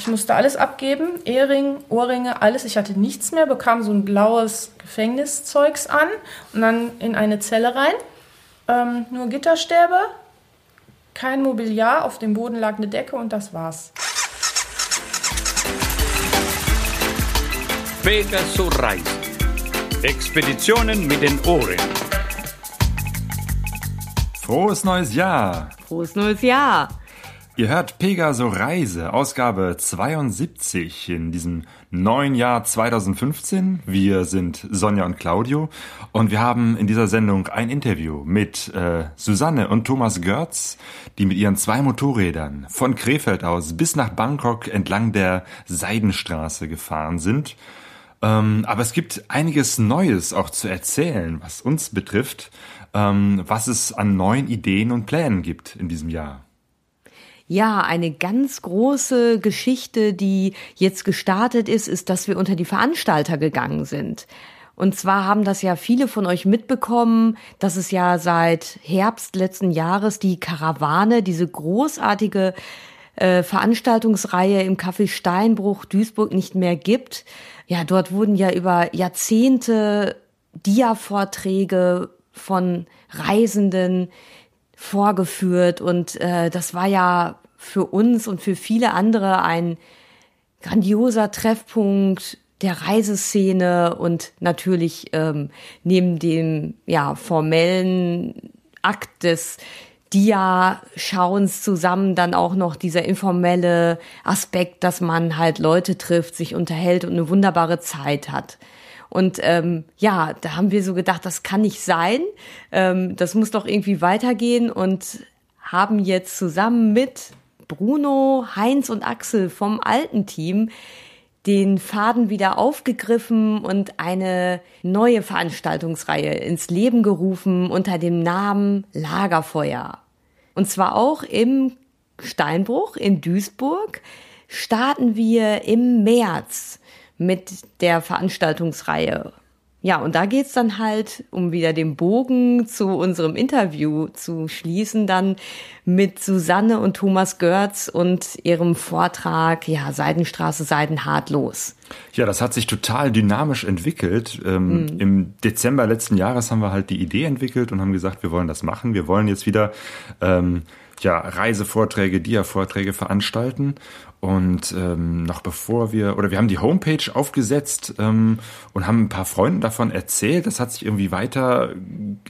Ich musste alles abgeben, Ehering, Ohrringe, alles. Ich hatte nichts mehr, bekam so ein blaues Gefängniszeugs an und dann in eine Zelle rein. Ähm, nur Gitterstäbe, kein Mobiliar, auf dem Boden lag eine Decke und das war's. Pegasus Reisen. Expeditionen mit den Ohren. Frohes neues Jahr! Frohes neues Jahr! Ihr hört Pegaso Reise, Ausgabe 72 in diesem neuen Jahr 2015. Wir sind Sonja und Claudio und wir haben in dieser Sendung ein Interview mit äh, Susanne und Thomas Görz, die mit ihren zwei Motorrädern von Krefeld aus bis nach Bangkok entlang der Seidenstraße gefahren sind. Ähm, aber es gibt einiges Neues auch zu erzählen, was uns betrifft, ähm, was es an neuen Ideen und Plänen gibt in diesem Jahr. Ja, eine ganz große Geschichte, die jetzt gestartet ist, ist, dass wir unter die Veranstalter gegangen sind. Und zwar haben das ja viele von euch mitbekommen, dass es ja seit Herbst letzten Jahres die Karawane, diese großartige äh, Veranstaltungsreihe im Café Steinbruch Duisburg nicht mehr gibt. Ja, dort wurden ja über Jahrzehnte Dia-Vorträge von Reisenden vorgeführt und äh, das war ja für uns und für viele andere ein grandioser Treffpunkt der Reiseszene und natürlich ähm, neben dem ja formellen Akt des Dia-Schauens zusammen dann auch noch dieser informelle Aspekt, dass man halt Leute trifft, sich unterhält und eine wunderbare Zeit hat. Und ähm, ja, da haben wir so gedacht, das kann nicht sein, ähm, das muss doch irgendwie weitergehen und haben jetzt zusammen mit Bruno, Heinz und Axel vom alten Team den Faden wieder aufgegriffen und eine neue Veranstaltungsreihe ins Leben gerufen unter dem Namen Lagerfeuer. Und zwar auch im Steinbruch in Duisburg starten wir im März mit der Veranstaltungsreihe ja, und da geht's dann halt, um wieder den Bogen zu unserem Interview zu schließen, dann mit Susanne und Thomas Görz und ihrem Vortrag, ja, Seidenstraße, Seidenhart los. Ja, das hat sich total dynamisch entwickelt. Ähm, mhm. Im Dezember letzten Jahres haben wir halt die Idee entwickelt und haben gesagt, wir wollen das machen. Wir wollen jetzt wieder ähm, ja, Reisevorträge, Dia-Vorträge veranstalten. Und ähm, noch bevor wir, oder wir haben die Homepage aufgesetzt ähm, und haben ein paar Freunden davon erzählt. Das hat sich irgendwie weiter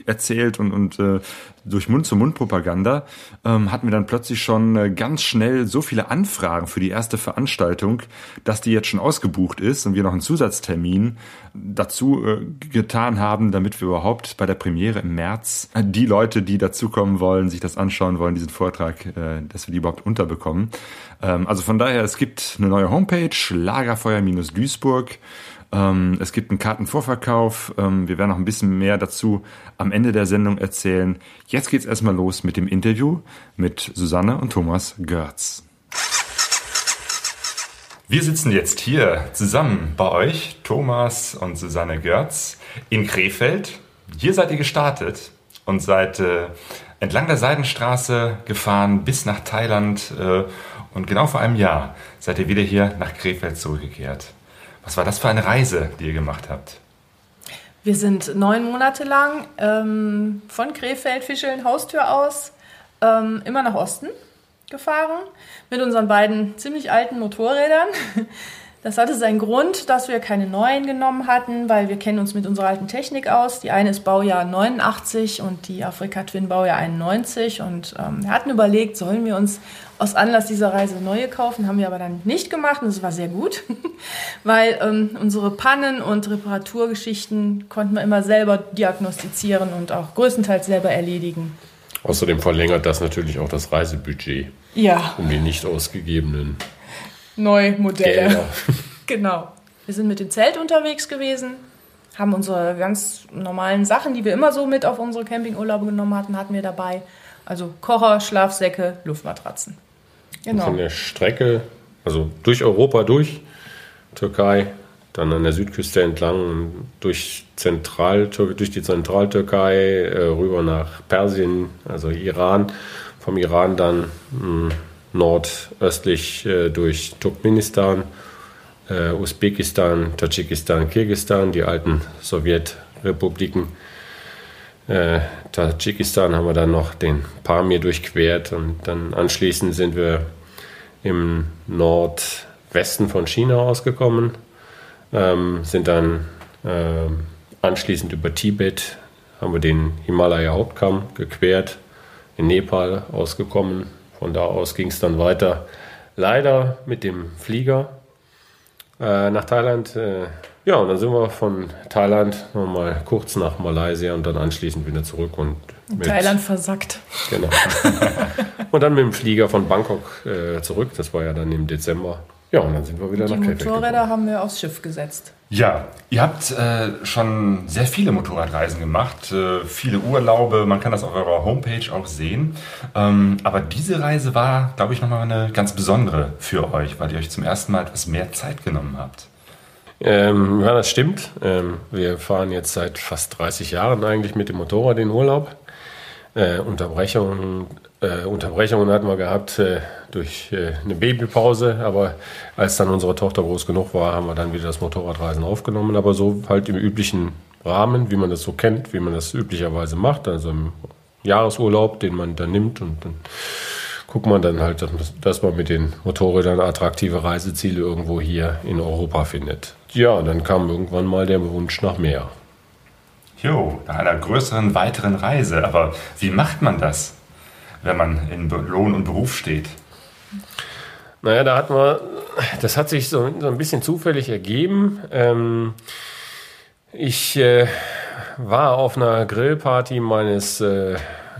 erzählt und, und äh, durch Mund-zu-Mund-Propaganda ähm, hatten wir dann plötzlich schon äh, ganz schnell so viele Anfragen für die erste Veranstaltung, dass die jetzt schon ausgebucht ist und wir noch einen Zusatztermin dazu äh, getan haben, damit wir überhaupt bei der Premiere im März äh, die Leute, die dazukommen wollen, sich das anschauen wollen, diesen Vortrag, äh, dass wir die überhaupt unterbekommen. Ähm, also von daher, es gibt eine neue Homepage, Lagerfeuer-Duisburg. Ähm, es gibt einen Kartenvorverkauf. Ähm, wir werden noch ein bisschen mehr dazu am Ende der Sendung erzählen. Jetzt geht's erstmal los mit dem Interview mit Susanne und Thomas Görz. Wir sitzen jetzt hier zusammen bei euch, Thomas und Susanne Görz, in Krefeld. Hier seid ihr gestartet und seid äh, entlang der Seidenstraße gefahren bis nach Thailand äh, und genau vor einem Jahr seid ihr wieder hier nach Krefeld zurückgekehrt. Was war das für eine Reise, die ihr gemacht habt? Wir sind neun Monate lang ähm, von Krefeld, Fischeln, Haustür aus, ähm, immer nach Osten gefahren mit unseren beiden ziemlich alten Motorrädern. Das hatte seinen Grund, dass wir keine neuen genommen hatten, weil wir kennen uns mit unserer alten Technik aus. Die eine ist Baujahr 89 und die Afrika Twin Baujahr 91. Und ähm, wir hatten überlegt, sollen wir uns aus Anlass dieser Reise neue kaufen, haben wir aber dann nicht gemacht und das war sehr gut, weil ähm, unsere Pannen und Reparaturgeschichten konnten wir immer selber diagnostizieren und auch größtenteils selber erledigen. Außerdem verlängert das natürlich auch das Reisebudget. Ja. Um die nicht ausgegebenen Neumodelle. Gelder. genau. Wir sind mit dem Zelt unterwegs gewesen, haben unsere ganz normalen Sachen, die wir immer so mit auf unsere Campingurlaube genommen hatten, hatten wir dabei. Also Kocher, Schlafsäcke, Luftmatratzen. Genau. Von der Strecke, also durch Europa durch, Türkei, dann an der Südküste entlang, durch, Zentral, durch die Zentraltürkei, äh, rüber nach Persien, also Iran, vom Iran dann hm, nordöstlich äh, durch Turkmenistan, äh, Usbekistan, Tadschikistan, Kirgistan, die alten Sowjetrepubliken. Äh, Tadschikistan haben wir dann noch den Pamir durchquert und dann anschließend sind wir im Nordwesten von China ausgekommen, ähm, sind dann äh, anschließend über Tibet, haben wir den Himalaya-Hauptkamm gequert, in Nepal ausgekommen. Von da aus ging es dann weiter, leider mit dem Flieger äh, nach Thailand. Äh, ja, und dann sind wir von Thailand nochmal kurz nach Malaysia und dann anschließend wieder zurück und mit, Thailand versackt. Genau. und dann mit dem Flieger von Bangkok äh, zurück. Das war ja dann im Dezember. Ja, und dann sind wir wieder Die nach Krefeld Motorräder gekommen. haben wir aufs Schiff gesetzt. Ja, ihr habt äh, schon sehr viele Motorradreisen gemacht, äh, viele Urlaube, man kann das auf eurer Homepage auch sehen. Ähm, aber diese Reise war, glaube ich, nochmal eine ganz besondere für euch, weil ihr euch zum ersten Mal etwas mehr Zeit genommen habt. Ähm, ja, das stimmt. Ähm, wir fahren jetzt seit fast 30 Jahren eigentlich mit dem Motorrad in Urlaub. Äh, Unterbrechungen, äh, Unterbrechungen hatten wir gehabt äh, durch äh, eine Babypause, aber als dann unsere Tochter groß genug war, haben wir dann wieder das Motorradreisen aufgenommen, aber so halt im üblichen Rahmen, wie man das so kennt, wie man das üblicherweise macht, also im Jahresurlaub, den man dann nimmt und dann guckt man dann halt, dass, man mit den Motorrädern attraktive Reiseziele irgendwo hier in Europa findet. Ja, und dann kam irgendwann mal der Wunsch nach mehr. Jo, nach einer größeren, weiteren Reise. Aber wie macht man das, wenn man in Lohn und Beruf steht? Naja, da hat man, das hat sich so, so ein bisschen zufällig ergeben. Ähm, ich äh, war auf einer Grillparty meines äh,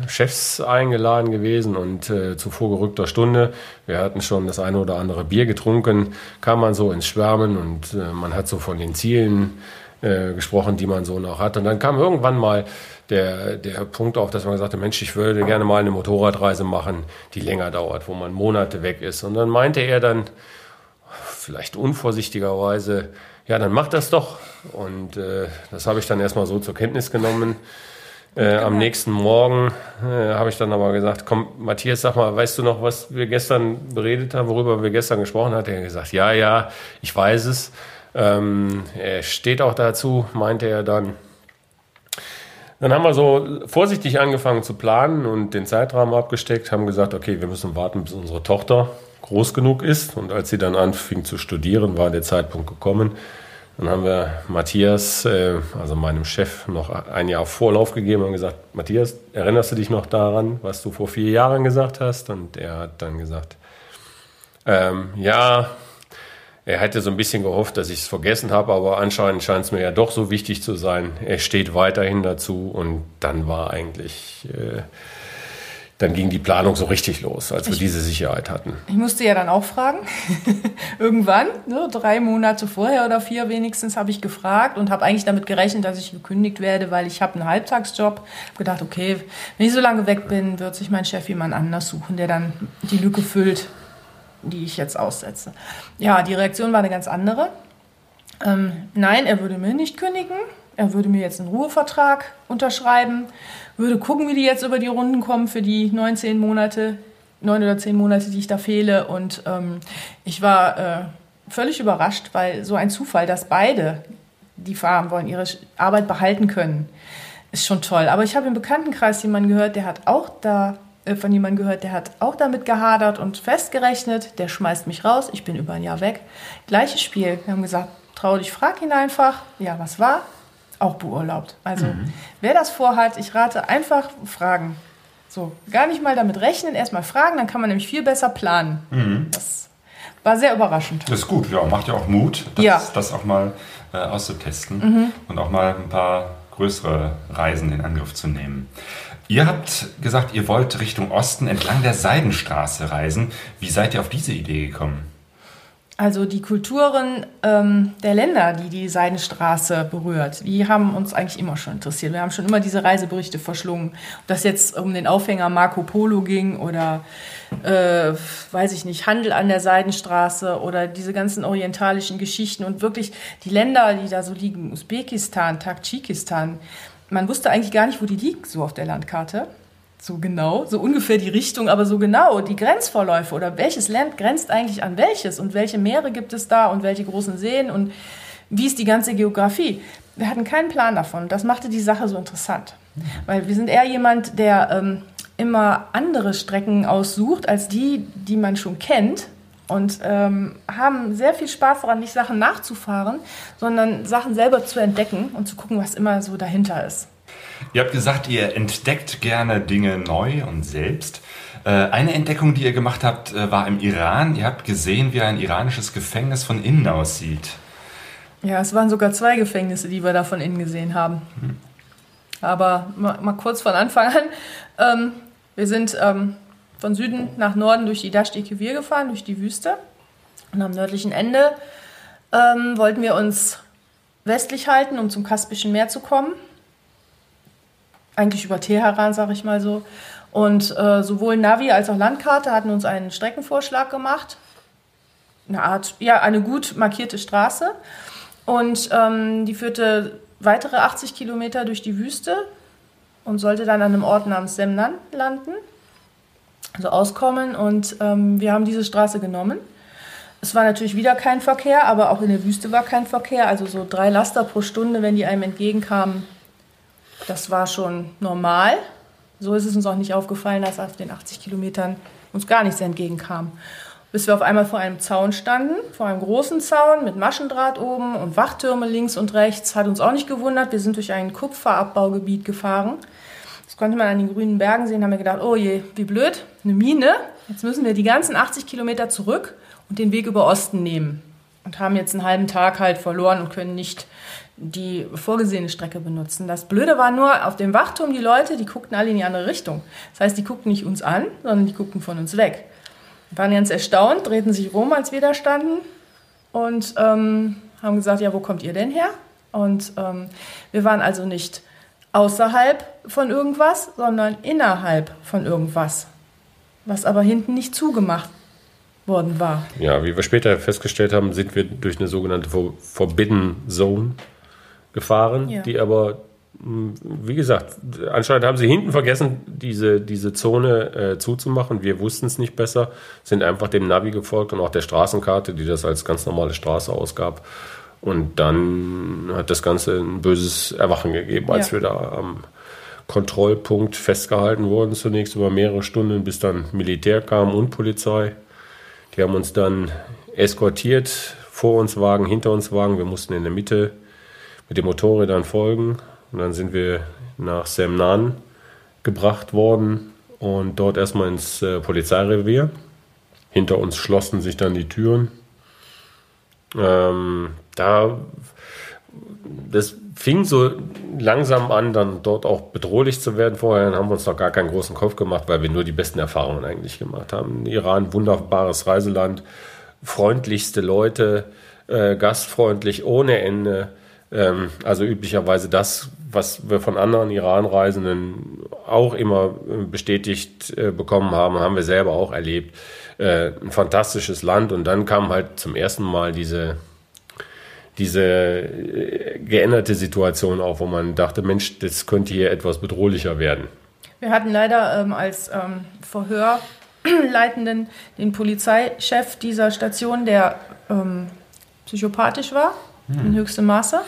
Chefs eingeladen gewesen und äh, zu vorgerückter Stunde, wir hatten schon das eine oder andere Bier getrunken, kam man so ins Schwärmen und äh, man hat so von den Zielen äh, gesprochen, die man so noch hat. Und dann kam irgendwann mal der, der Punkt auf, dass man gesagt hat, Mensch, ich würde gerne mal eine Motorradreise machen, die länger dauert, wo man Monate weg ist. Und dann meinte er dann, vielleicht unvorsichtigerweise, ja, dann mach das doch. Und äh, das habe ich dann erstmal so zur Kenntnis genommen. Äh, am nächsten Morgen äh, habe ich dann aber gesagt, komm, Matthias, sag mal, weißt du noch, was wir gestern beredet haben, worüber wir gestern gesprochen hatten? Er hat gesagt, ja, ja, ich weiß es. Ähm, er steht auch dazu, meinte er dann. Dann haben wir so vorsichtig angefangen zu planen und den Zeitrahmen abgesteckt, haben gesagt, okay, wir müssen warten, bis unsere Tochter groß genug ist. Und als sie dann anfing zu studieren, war der Zeitpunkt gekommen. Dann haben wir Matthias, äh, also meinem Chef, noch ein Jahr Vorlauf gegeben und gesagt, Matthias, erinnerst du dich noch daran, was du vor vier Jahren gesagt hast? Und er hat dann gesagt, ähm, ja, er hätte so ein bisschen gehofft, dass ich es vergessen habe, aber anscheinend scheint es mir ja doch so wichtig zu sein. Er steht weiterhin dazu und dann war eigentlich, äh, dann ging die Planung so richtig los, als wir diese Sicherheit hatten. Ich musste ja dann auch fragen. Irgendwann, ne, drei Monate vorher oder vier wenigstens, habe ich gefragt und habe eigentlich damit gerechnet, dass ich gekündigt werde, weil ich habe einen Halbtagsjob. Habe gedacht, okay, wenn ich so lange weg bin, wird sich mein Chef jemand anders suchen, der dann die Lücke füllt, die ich jetzt aussetze. Ja, die Reaktion war eine ganz andere. Ähm, nein, er würde mir nicht kündigen. Er würde mir jetzt einen Ruhevertrag unterschreiben, würde gucken, wie die jetzt über die Runden kommen für die 19 Monate, neun oder zehn Monate, die ich da fehle. Und ähm, ich war äh, völlig überrascht, weil so ein Zufall, dass beide, die fahren wollen, ihre Arbeit behalten können, ist schon toll. Aber ich habe im Bekanntenkreis jemanden gehört, der hat auch da von jemandem gehört, der hat auch damit gehadert und festgerechnet, der schmeißt mich raus, ich bin über ein Jahr weg. Gleiches Spiel. Wir haben gesagt, trau dich, frag ihn einfach. Ja, was war? Auch beurlaubt. Also, wer das vorhat, ich rate einfach fragen. So, gar nicht mal damit rechnen, erstmal fragen, dann kann man nämlich viel besser planen. Das war sehr überraschend. Das ist gut, ja, macht ja auch Mut, das, Ja. das auch mal äh, auszutesten und auch mal ein paar größere Reisen in Angriff zu nehmen. Ihr habt gesagt, ihr wollt Richtung Osten entlang der Seidenstraße reisen. Wie seid ihr auf diese Idee gekommen? Also die Kulturen ähm, der Länder, die die Seidenstraße berührt, die haben uns eigentlich immer schon interessiert. Wir haben schon immer diese Reiseberichte verschlungen. Ob das jetzt um den Aufhänger Marco Polo ging oder, äh, weiß ich nicht, Handel an der Seidenstraße oder diese ganzen orientalischen Geschichten und wirklich die Länder, die da so liegen, Usbekistan, Tadschikistan, man wusste eigentlich gar nicht, wo die liegen, so auf der Landkarte. so genau, so ungefähr die Richtung, aber so genau die Grenzvorläufe oder welches Land grenzt eigentlich an welches und welche Meere gibt es da und welche großen Seen und wie ist die ganze Geografie. Wir hatten keinen Plan davon. Das machte die Sache so interessant, weil wir sind eher jemand, der ähm, immer andere Strecken aussucht als die, die man schon kennt und ähm, haben sehr viel Spaß daran, nicht Sachen nachzufahren, sondern Sachen selber zu entdecken und zu gucken, was immer so dahinter ist. Ihr habt gesagt, ihr entdeckt gerne Dinge neu und selbst. Äh, eine Entdeckung, die ihr gemacht habt, äh, war im Iran. Ihr habt gesehen, wie ein iranisches Gefängnis von innen aussieht. Ja, es waren sogar zwei Gefängnisse, die wir da von innen gesehen haben. Hm. Aber mal, mal, kurz von Anfang an. Ähm, wir sind ähm, von Süden nach Norden durch die Dasht Kivir gefahren, durch die Wüste. Und am nördlichen Ende ähm, wollten wir uns westlich halten, um zum Kaspischen Meer zu kommen eigentlich über Teheran, sage ich mal so. Und äh, sowohl Navi als auch Landkarte hatten uns einen Streckenvorschlag gemacht. Eine Art, ja, eine gut markierte Straße. Und ähm, die führte weitere 80 Kilometer durch die Wüste und sollte dann an einem Ort namens Semnan landen. Also auskommen. Und ähm, wir haben diese Straße genommen. Es war natürlich wieder kein Verkehr, aber auch in der Wüste war kein Verkehr. Also so drei Laster pro Stunde, wenn die einem entgegenkamen, das war schon normal. So ist es uns auch nicht aufgefallen, dass auf den 80 Kilometern uns gar nichts entgegenkam. Bis wir auf einmal vor einem Zaun standen, vor einem großen Zaun mit Maschendraht oben und Wachtürme links und rechts. Hat uns auch nicht gewundert. Wir sind durch ein Kupferabbaugebiet gefahren. Das konnte man an den grünen Bergen sehen. Haben wir gedacht, oh je, wie blöd, eine Mine. Jetzt müssen wir die ganzen 80 Kilometer zurück und den Weg über Osten nehmen. Und haben jetzt einen halben Tag halt verloren und können nicht die vorgesehene Strecke benutzen. Das Blöde war nur, auf dem Wachturm die Leute, die guckten alle in die andere Richtung. Das heißt, die guckten nicht uns an, sondern die guckten von uns weg. Wir waren ganz erstaunt, drehten sich rum, als wir da standen und ähm, haben gesagt, ja, wo kommt ihr denn her? Und ähm, wir waren also nicht außerhalb von irgendwas, sondern innerhalb von irgendwas, was aber hinten nicht zugemacht worden war. Ja, wie wir später festgestellt haben, sind wir durch eine sogenannte Forbidden Zone gefahren, ja. die aber, hm, wie gesagt, anscheinend haben sie hinten vergessen, diese, diese Zone äh, zuzumachen. Wir wussten es nicht besser, sind einfach dem Navi gefolgt und auch der Straßenkarte, die das als ganz normale Straße ausgab. Und dann hat das Ganze ein böses Erwachen gegeben, als ja. wir da am Kontrollpunkt festgehalten wurden, zunächst über mehrere Stunden, bis dann Militär kam und Polizei. Die haben uns dann eskortiert, vor uns Wagen, hinter uns Wagen. Wir mussten in der Mitte mit den Motorrädern folgen. Und dann sind wir nach Semnan gebracht worden und dort erstmal ins äh, Polizeirevier. Hinter uns schlossen sich dann die Türen. Ähm, da, das fing so langsam an, dann dort auch bedrohlich zu werden. Vorher haben wir uns noch gar keinen großen Kopf gemacht, weil wir nur die besten Erfahrungen eigentlich gemacht haben. Iran, wunderbares Reiseland, freundlichste Leute, äh, gastfreundlich ohne Ende. Ähm, also üblicherweise das, was wir von anderen Iran-Reisenden auch immer äh, bestätigt äh, bekommen haben, haben wir selber auch erlebt. Äh, ein fantastisches Land und dann kam halt zum ersten Mal diese diese geänderte Situation auf, wo man dachte, Mensch, das könnte hier etwas bedrohlicher werden. Wir hatten leider ähm, als ähm, Verhörleitenden den Polizeichef dieser Station, der ähm, psychopathisch war, hm. in höchstem Maße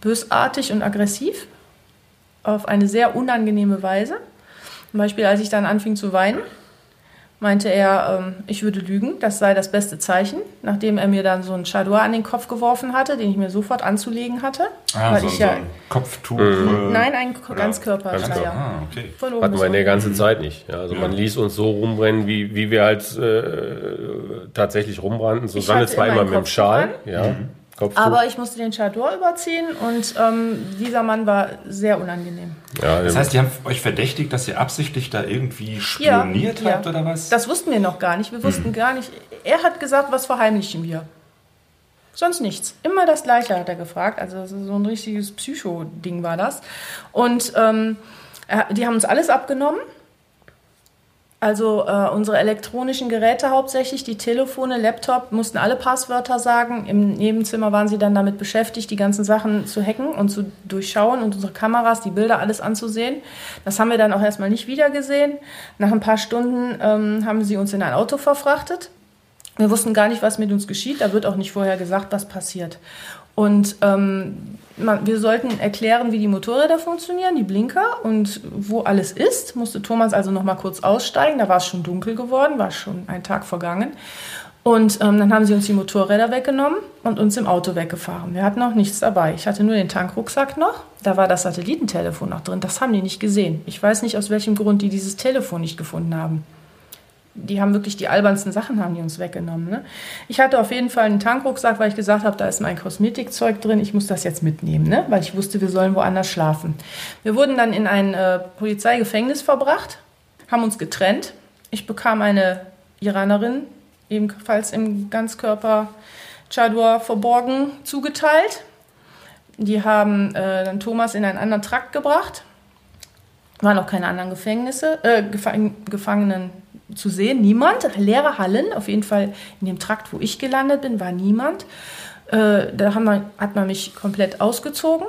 bösartig und aggressiv auf eine sehr unangenehme Weise. Zum Beispiel, als ich dann anfing zu weinen, meinte er, ähm, ich würde lügen, das sei das beste Zeichen, nachdem er mir dann so ein Chador an den Kopf geworfen hatte, den ich mir sofort anzulegen hatte. Ah, weil so, ich ja, so ein Kopftuch? Mhm. Äh, Nein, ein Ganzkörper. Ganz ah, okay. Hatten wir in der ganzen Zeit nicht. Ja, also ja. man ließ uns so rumbrennen, wie, wie wir halt äh, tatsächlich rumbrannten. Susanne zwar immer mit dem Schal. Ja. Mhm. Kopftuch. Aber ich musste den Chador überziehen und ähm, dieser Mann war sehr unangenehm. Ja, das heißt, die haben euch verdächtigt, dass ihr absichtlich da irgendwie spioniert ja, habt ja. oder was? Das wussten wir noch gar nicht. Wir wussten hm. gar nicht. Er hat gesagt, was verheimlichen wir? Sonst nichts. Immer das Gleiche hat er gefragt. Also so ein richtiges Psycho-Ding war das. Und ähm, die haben uns alles abgenommen. Also äh, unsere elektronischen Geräte hauptsächlich, die Telefone, Laptop, mussten alle Passwörter sagen. Im Nebenzimmer waren sie dann damit beschäftigt, die ganzen Sachen zu hacken und zu durchschauen und unsere Kameras, die Bilder, alles anzusehen. Das haben wir dann auch erstmal nicht wiedergesehen. Nach ein paar Stunden ähm, haben sie uns in ein Auto verfrachtet. Wir wussten gar nicht, was mit uns geschieht. Da wird auch nicht vorher gesagt, was passiert. Und ähm, wir sollten erklären, wie die Motorräder funktionieren, die Blinker und wo alles ist. Musste Thomas also noch mal kurz aussteigen. Da war es schon dunkel geworden, war schon ein Tag vergangen. Und ähm, dann haben sie uns die Motorräder weggenommen und uns im Auto weggefahren. Wir hatten auch nichts dabei. Ich hatte nur den Tankrucksack noch. Da war das Satellitentelefon noch drin. Das haben die nicht gesehen. Ich weiß nicht, aus welchem Grund die dieses Telefon nicht gefunden haben die haben wirklich die albernsten Sachen haben die uns weggenommen. Ne? Ich hatte auf jeden Fall einen Tankrucksack, weil ich gesagt habe, da ist mein Kosmetikzeug drin, ich muss das jetzt mitnehmen, ne? weil ich wusste, wir sollen woanders schlafen. Wir wurden dann in ein äh, Polizeigefängnis verbracht, haben uns getrennt. Ich bekam eine Iranerin, ebenfalls im Ganzkörper Chador verborgen, zugeteilt. Die haben äh, dann Thomas in einen anderen Trakt gebracht. Waren auch keine anderen Gefängnisse, äh, Gefangenen zu sehen. Niemand. Leere Hallen. Auf jeden Fall in dem Trakt, wo ich gelandet bin, war niemand. Äh, da man, hat man mich komplett ausgezogen.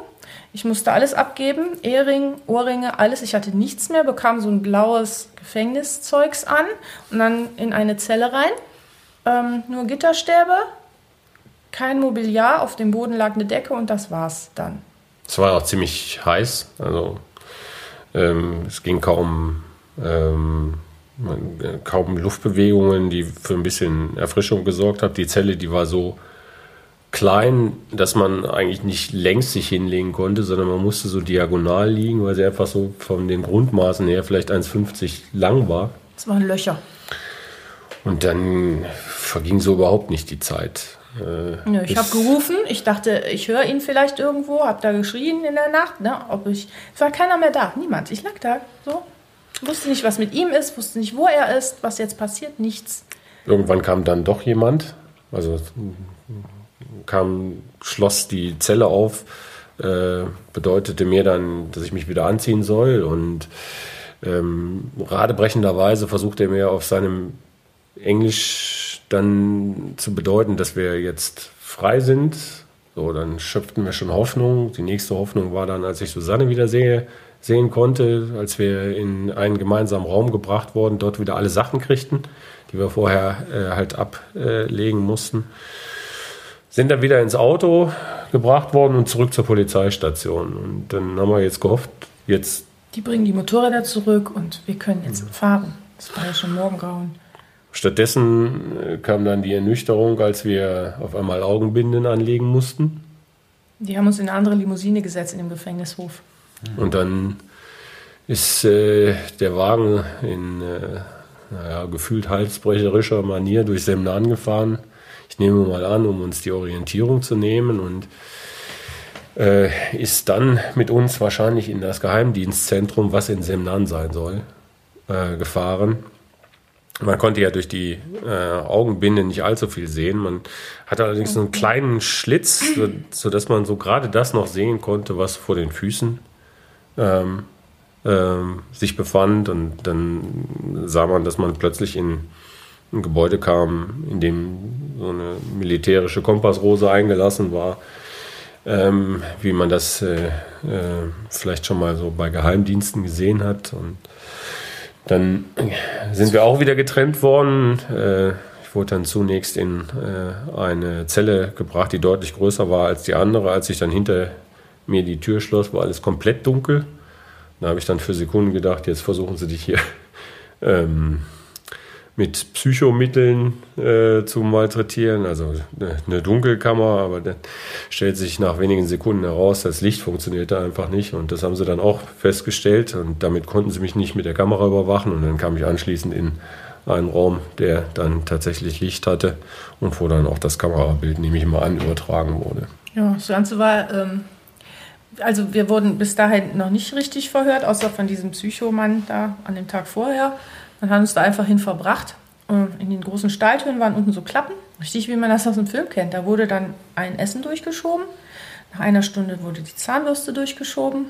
Ich musste alles abgeben, Ehering, Ohrringe, alles. Ich hatte nichts mehr, bekam so ein blaues Gefängniszeugs an und dann in eine Zelle rein. Ähm, nur Gitterstäbe, kein Mobiliar, auf dem Boden lag eine Decke und das war's dann. Es war auch ziemlich heiß, also ähm, es ging kaum ähm, kaum Luftbewegungen, die für ein bisschen Erfrischung gesorgt haben. Die Zelle, die war so klein, dass man eigentlich nicht längs sich hinlegen konnte, sondern man musste so diagonal liegen, weil sie einfach so von den Grundmaßen her vielleicht 1,50 lang war. Es waren Löcher. Und dann verging so überhaupt nicht die Zeit. Äh, ja, ich habe gerufen, ich dachte, ich höre ihn vielleicht irgendwo, habe da geschrien in der Nacht, ne, ob ich, es war keiner mehr da, niemand, ich lag da, so, Wusste nicht, was mit ihm ist, wusste nicht, wo er ist, was jetzt passiert, nichts. Irgendwann kam dann doch jemand, also kam, schloss die Zelle auf, äh, bedeutete mir dann, dass ich mich wieder anziehen soll und ähm, radebrechenderweise versuchte er mir auf seinem Englisch dann zu bedeuten, dass wir jetzt frei sind. So, dann schöpften wir schon Hoffnung. Die nächste Hoffnung war dann, als ich Susanne wieder sehe, sehen konnte, als wir in einen gemeinsamen Raum gebracht wurden, dort wieder alle Sachen kriegten, die wir vorher äh, halt ablegen mussten. Sind dann wieder ins Auto gebracht worden und zurück zur Polizeistation. Und dann haben wir jetzt gehofft, jetzt. Die bringen die Motorräder zurück und wir können jetzt fahren. Das war ja schon Morgengrauen. Stattdessen äh, kam dann die Ernüchterung, als wir auf einmal Augenbinden anlegen mussten. Die haben uns in eine andere Limousine gesetzt in dem Gefängnishof. Und dann ist äh, der Wagen in äh, naja, gefühlt halsbrecherischer Manier durch Semnan gefahren. Ich nehme mal an, um uns die Orientierung zu nehmen und äh, ist dann mit uns wahrscheinlich in das Geheimdienstzentrum, was in Semnan sein soll, äh, gefahren. Man konnte ja durch die äh, Augenbinde nicht allzu viel sehen. Man hatte allerdings einen kleinen Schlitz, so, sodass man so gerade das noch sehen konnte, was vor den Füßen ähm, ähm, sich befand. Und dann sah man, dass man plötzlich in ein Gebäude kam, in dem so eine militärische Kompassrose eingelassen war, ähm, wie man das äh, äh, vielleicht schon mal so bei Geheimdiensten gesehen hat. Und dann sind wir auch wieder getrennt worden. Äh, ich wurde dann zunächst in äh, eine Zelle gebracht, die deutlich größer war als die andere. Als ich dann hinter mir die Tür schloss, war alles komplett dunkel. Da habe ich dann für Sekunden gedacht, jetzt versuchen sie dich hier ähm, mit Psychomitteln äh, zu malträtieren, also eine, eine Dunkelkammer, aber dann stellt sich nach wenigen Sekunden heraus, das Licht funktionierte einfach nicht und das haben sie dann auch festgestellt und damit konnten sie mich nicht mit der Kamera überwachen und dann kam ich anschließend in einen Raum, der dann tatsächlich Licht hatte und wo dann auch das Kamerabild, nehme ich mal an, übertragen wurde. Ja, das Ganze war ähm, also wir wurden bis dahin noch nicht richtig verhört, außer von diesem Psychomann da an dem Tag vorher. Dann haben uns da einfach hin verbracht. In den großen Stahltüren waren unten so Klappen, richtig wie man das aus dem Film kennt. Da wurde dann ein Essen durchgeschoben. Nach einer Stunde wurde die Zahnbürste durchgeschoben.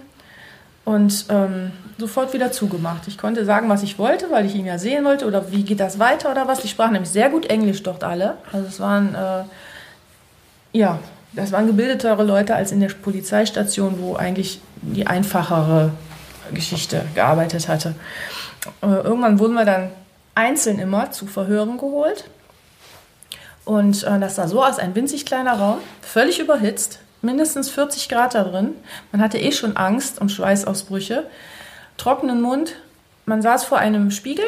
und ähm, sofort wieder zugemacht. Ich konnte sagen, was ich wollte, weil ich ihn ja sehen wollte oder wie geht das weiter oder was. Die sprachen nämlich sehr gut Englisch dort alle. Also es waren, äh, ja, das waren gebildetere Leute als in der Polizeistation, wo eigentlich die einfachere Geschichte gearbeitet hatte. Äh, irgendwann wurden wir dann einzeln immer zu Verhören geholt. Und äh, das sah so aus, ein winzig kleiner Raum, völlig überhitzt, mindestens 40 Grad da drin. Man hatte eh schon Angst und Schweißausbrüche, trockenen Mund. Man saß vor einem Spiegel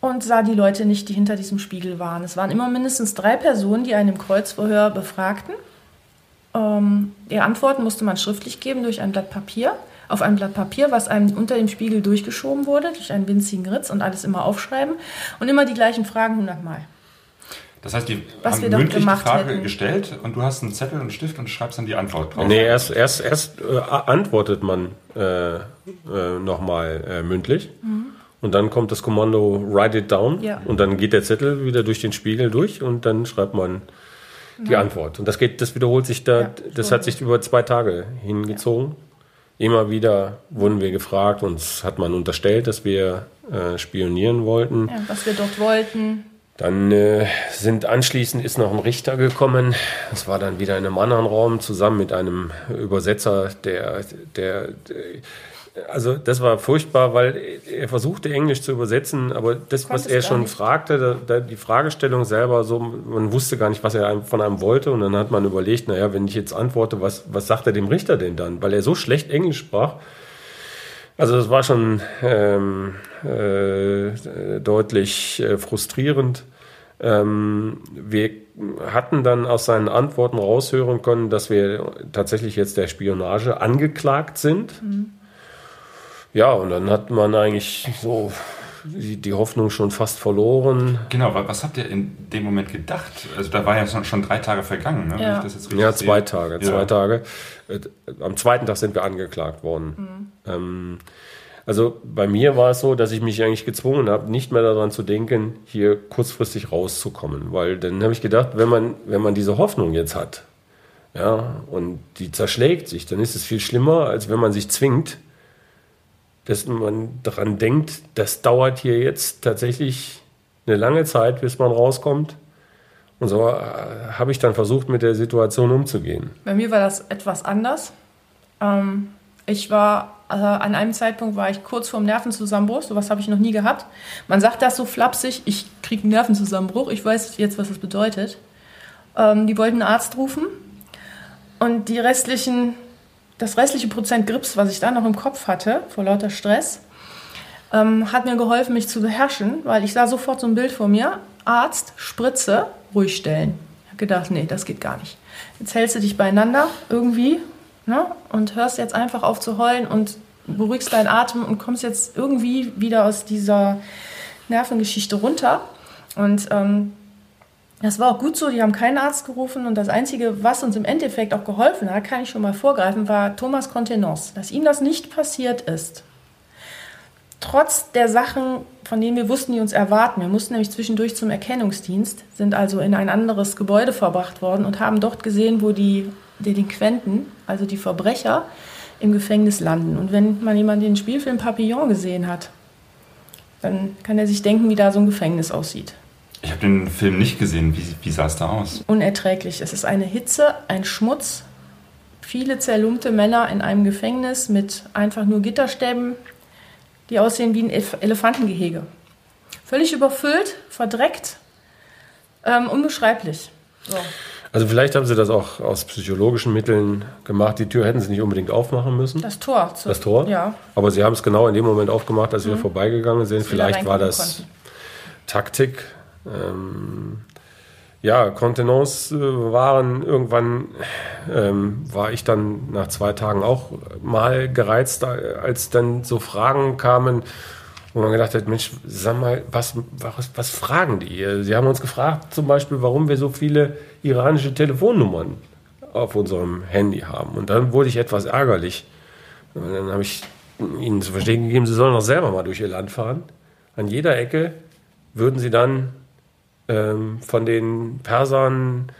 und sah die Leute nicht, die hinter diesem Spiegel waren. Es waren immer mindestens drei Personen, die einen im Kreuzverhör befragten. Ähm, die Antworten musste man schriftlich geben durch ein Blatt Papier. Auf ein Blatt Papier, was einem unter dem Spiegel durchgeschoben wurde, durch einen winzigen Ritz und alles immer aufschreiben. Und immer die gleichen Fragen hundertmal. Das heißt, die Was haben mündlich die Frage hätten. gestellt und du hast einen Zettel und einen Stift und schreibst dann die Antwort drauf. Nee, erst, erst, erst äh, antwortet man äh, äh, nochmal äh, mündlich. Und dann kommt das Kommando Write it down. Ja. Und dann geht der Zettel wieder durch den Spiegel durch und dann schreibt man die Antwort. Und das geht, das wiederholt sich da, Ja, das hat sich über zwei Tage hingezogen. Immer wieder wurden wir gefragt, uns hat man unterstellt, dass wir äh, spionieren wollten. Ja, was wir dort wollten. Dann äh, sind anschließend ist noch ein Richter gekommen. Das war dann wieder in einem anderen Raum zusammen mit einem Übersetzer, der, der, der also das war furchtbar, weil er versuchte Englisch zu übersetzen, aber das, was er schon nicht. fragte, da, da, die Fragestellung selber, so man wusste gar nicht, was er von einem wollte, und dann hat man überlegt, naja, wenn ich jetzt antworte, was, was sagt er dem Richter denn dann, weil er so schlecht Englisch sprach. Also das war schon ähm, äh, deutlich äh, frustrierend. Ähm, wir hatten dann aus seinen Antworten raushören können, dass wir tatsächlich jetzt der Spionage angeklagt sind. Ja, und dann hat man eigentlich so die, Hoffnung schon fast verloren. Genau, wa- was habt ihr in dem Moment gedacht? Also da war ja schon, drei Tage vergangen, ne? wenn Ja. ich das jetzt richtig Ja, zwei sehe. Tage. Ja. Zwei Tage. Äh, Am zweiten Tag sind wir angeklagt worden. Ähm, also bei mir war es so, dass ich mich eigentlich gezwungen habe, nicht mehr daran zu denken, hier kurzfristig rauszukommen. Weil dann habe ich gedacht, wenn man, wenn man diese Hoffnung jetzt hat, ja, und die zerschlägt sich, dann ist es viel schlimmer, als wenn man sich zwingt, dass man daran denkt, das dauert hier jetzt tatsächlich eine lange Zeit, bis man rauskommt. Und so äh, habe ich dann versucht, mit der Situation umzugehen. Bei mir war das etwas anders. Ähm, ich war, äh, an einem Zeitpunkt war ich kurz vorm Nervenzusammenbruch. Sowas habe ich noch nie gehabt. Man sagt das so flapsig, ich kriege einen Nervenzusammenbruch. Ich weiß jetzt, was das bedeutet. Ähm, die wollten einen Arzt rufen. Und die restlichen, das restliche Prozent Grips, was ich da noch im Kopf hatte, vor lauter Stress, ähm, hat mir geholfen, mich zu beherrschen, weil ich sah sofort so ein Bild vor mir. Arzt, Spritze, ruhig stellen. Ich habe gedacht, nee, das geht gar nicht. Jetzt hältst du dich beieinander irgendwie ne, und hörst jetzt einfach auf zu heulen und beruhigst deinen Atem und kommst jetzt irgendwie wieder aus dieser Nervengeschichte runter. Und ähm, das war auch gut so, die haben keinen Arzt gerufen und das Einzige, was uns im Endeffekt auch geholfen hat, kann ich schon mal vorgreifen, war Thomas Contenance. Dass ihm das nicht passiert ist, trotz der Sachen, von denen wir wussten, die uns erwarten. Wir mussten nämlich zwischendurch zum Erkennungsdienst, sind also in ein anderes Gebäude verbracht worden und haben dort gesehen, wo die Delinquenten, also die Verbrecher, im Gefängnis landen. Und wenn man jemanden den Spielfilm Papillon gesehen hat, dann kann er sich denken, wie da so ein Gefängnis aussieht. Ich habe den Film nicht gesehen. Wie, wie sah es da aus? unerträglich. Es ist eine Hitze, ein Schmutz, viele zerlumpte Männer in einem Gefängnis mit einfach nur Gitterstäben, die aussehen wie ein Elef Elefantengehege. Völlig überfüllt, verdreckt, ähm, unbeschreiblich. So. Also vielleicht haben sie das auch aus psychologischen Mitteln gemacht. Die Tür hätten sie nicht unbedingt aufmachen müssen. Das Tor. zu- Das Tor? Ja. Aber sie haben es genau in dem Moment aufgemacht, als wir vorbeigegangen sind. Dass Vielleicht war das konnten. Taktik. Ähm, ja, Kontenance äh, waren irgendwann, ähm, war ich dann nach zwei Tagen auch mal gereizt, äh, als dann so Fragen kamen, wo man gedacht hat, Mensch, sag mal, was, was, was fragen die? Sie haben uns gefragt zum Beispiel, warum wir so viele iranische Telefonnummern auf unserem Handy haben. Und dann wurde ich etwas ärgerlich. Und dann habe ich ihnen zu verstehen gegeben, sie sollen doch selber mal durch ihr Land fahren. An jeder Ecke würden sie dann ähm, von den Persern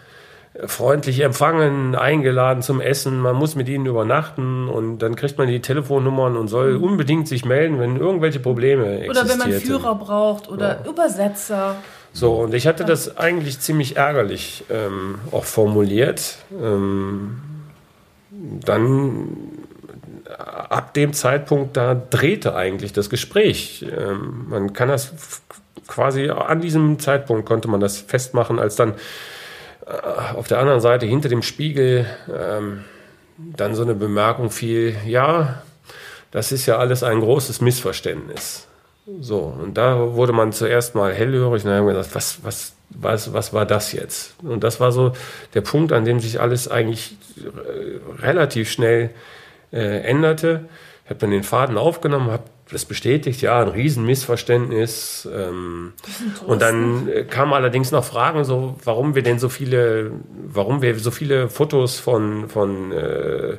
freundlich empfangen, eingeladen zum Essen, man muss mit ihnen übernachten und dann kriegt man die Telefonnummern und soll unbedingt sich melden, wenn irgendwelche Probleme existieren. Oder wenn man Führer braucht oder Übersetzer. So, und ich hatte das eigentlich ziemlich ärgerlich ähm, auch formuliert. Ähm, dann ab dem Zeitpunkt, da drehte eigentlich das Gespräch. Ähm, man kann das quasi an diesem Zeitpunkt konnte man das festmachen, als dann äh, auf der anderen Seite hinter dem Spiegel ähm, dann so eine Bemerkung fiel, ja, das ist ja alles ein großes Missverständnis. So, und da wurde man zuerst mal hellhörig und dann haben wir gesagt, was, was, was, was war das jetzt? Und das war so der Punkt, an dem sich alles eigentlich äh, relativ schnell äh, änderte. Ich habe dann den Faden aufgenommen, habe das bestätigt, ja, ein Riesenmissverständnis. Ähm, und dann äh, kamen allerdings noch Fragen, so, warum wir denn so viele, warum wir so viele Fotos von, von äh,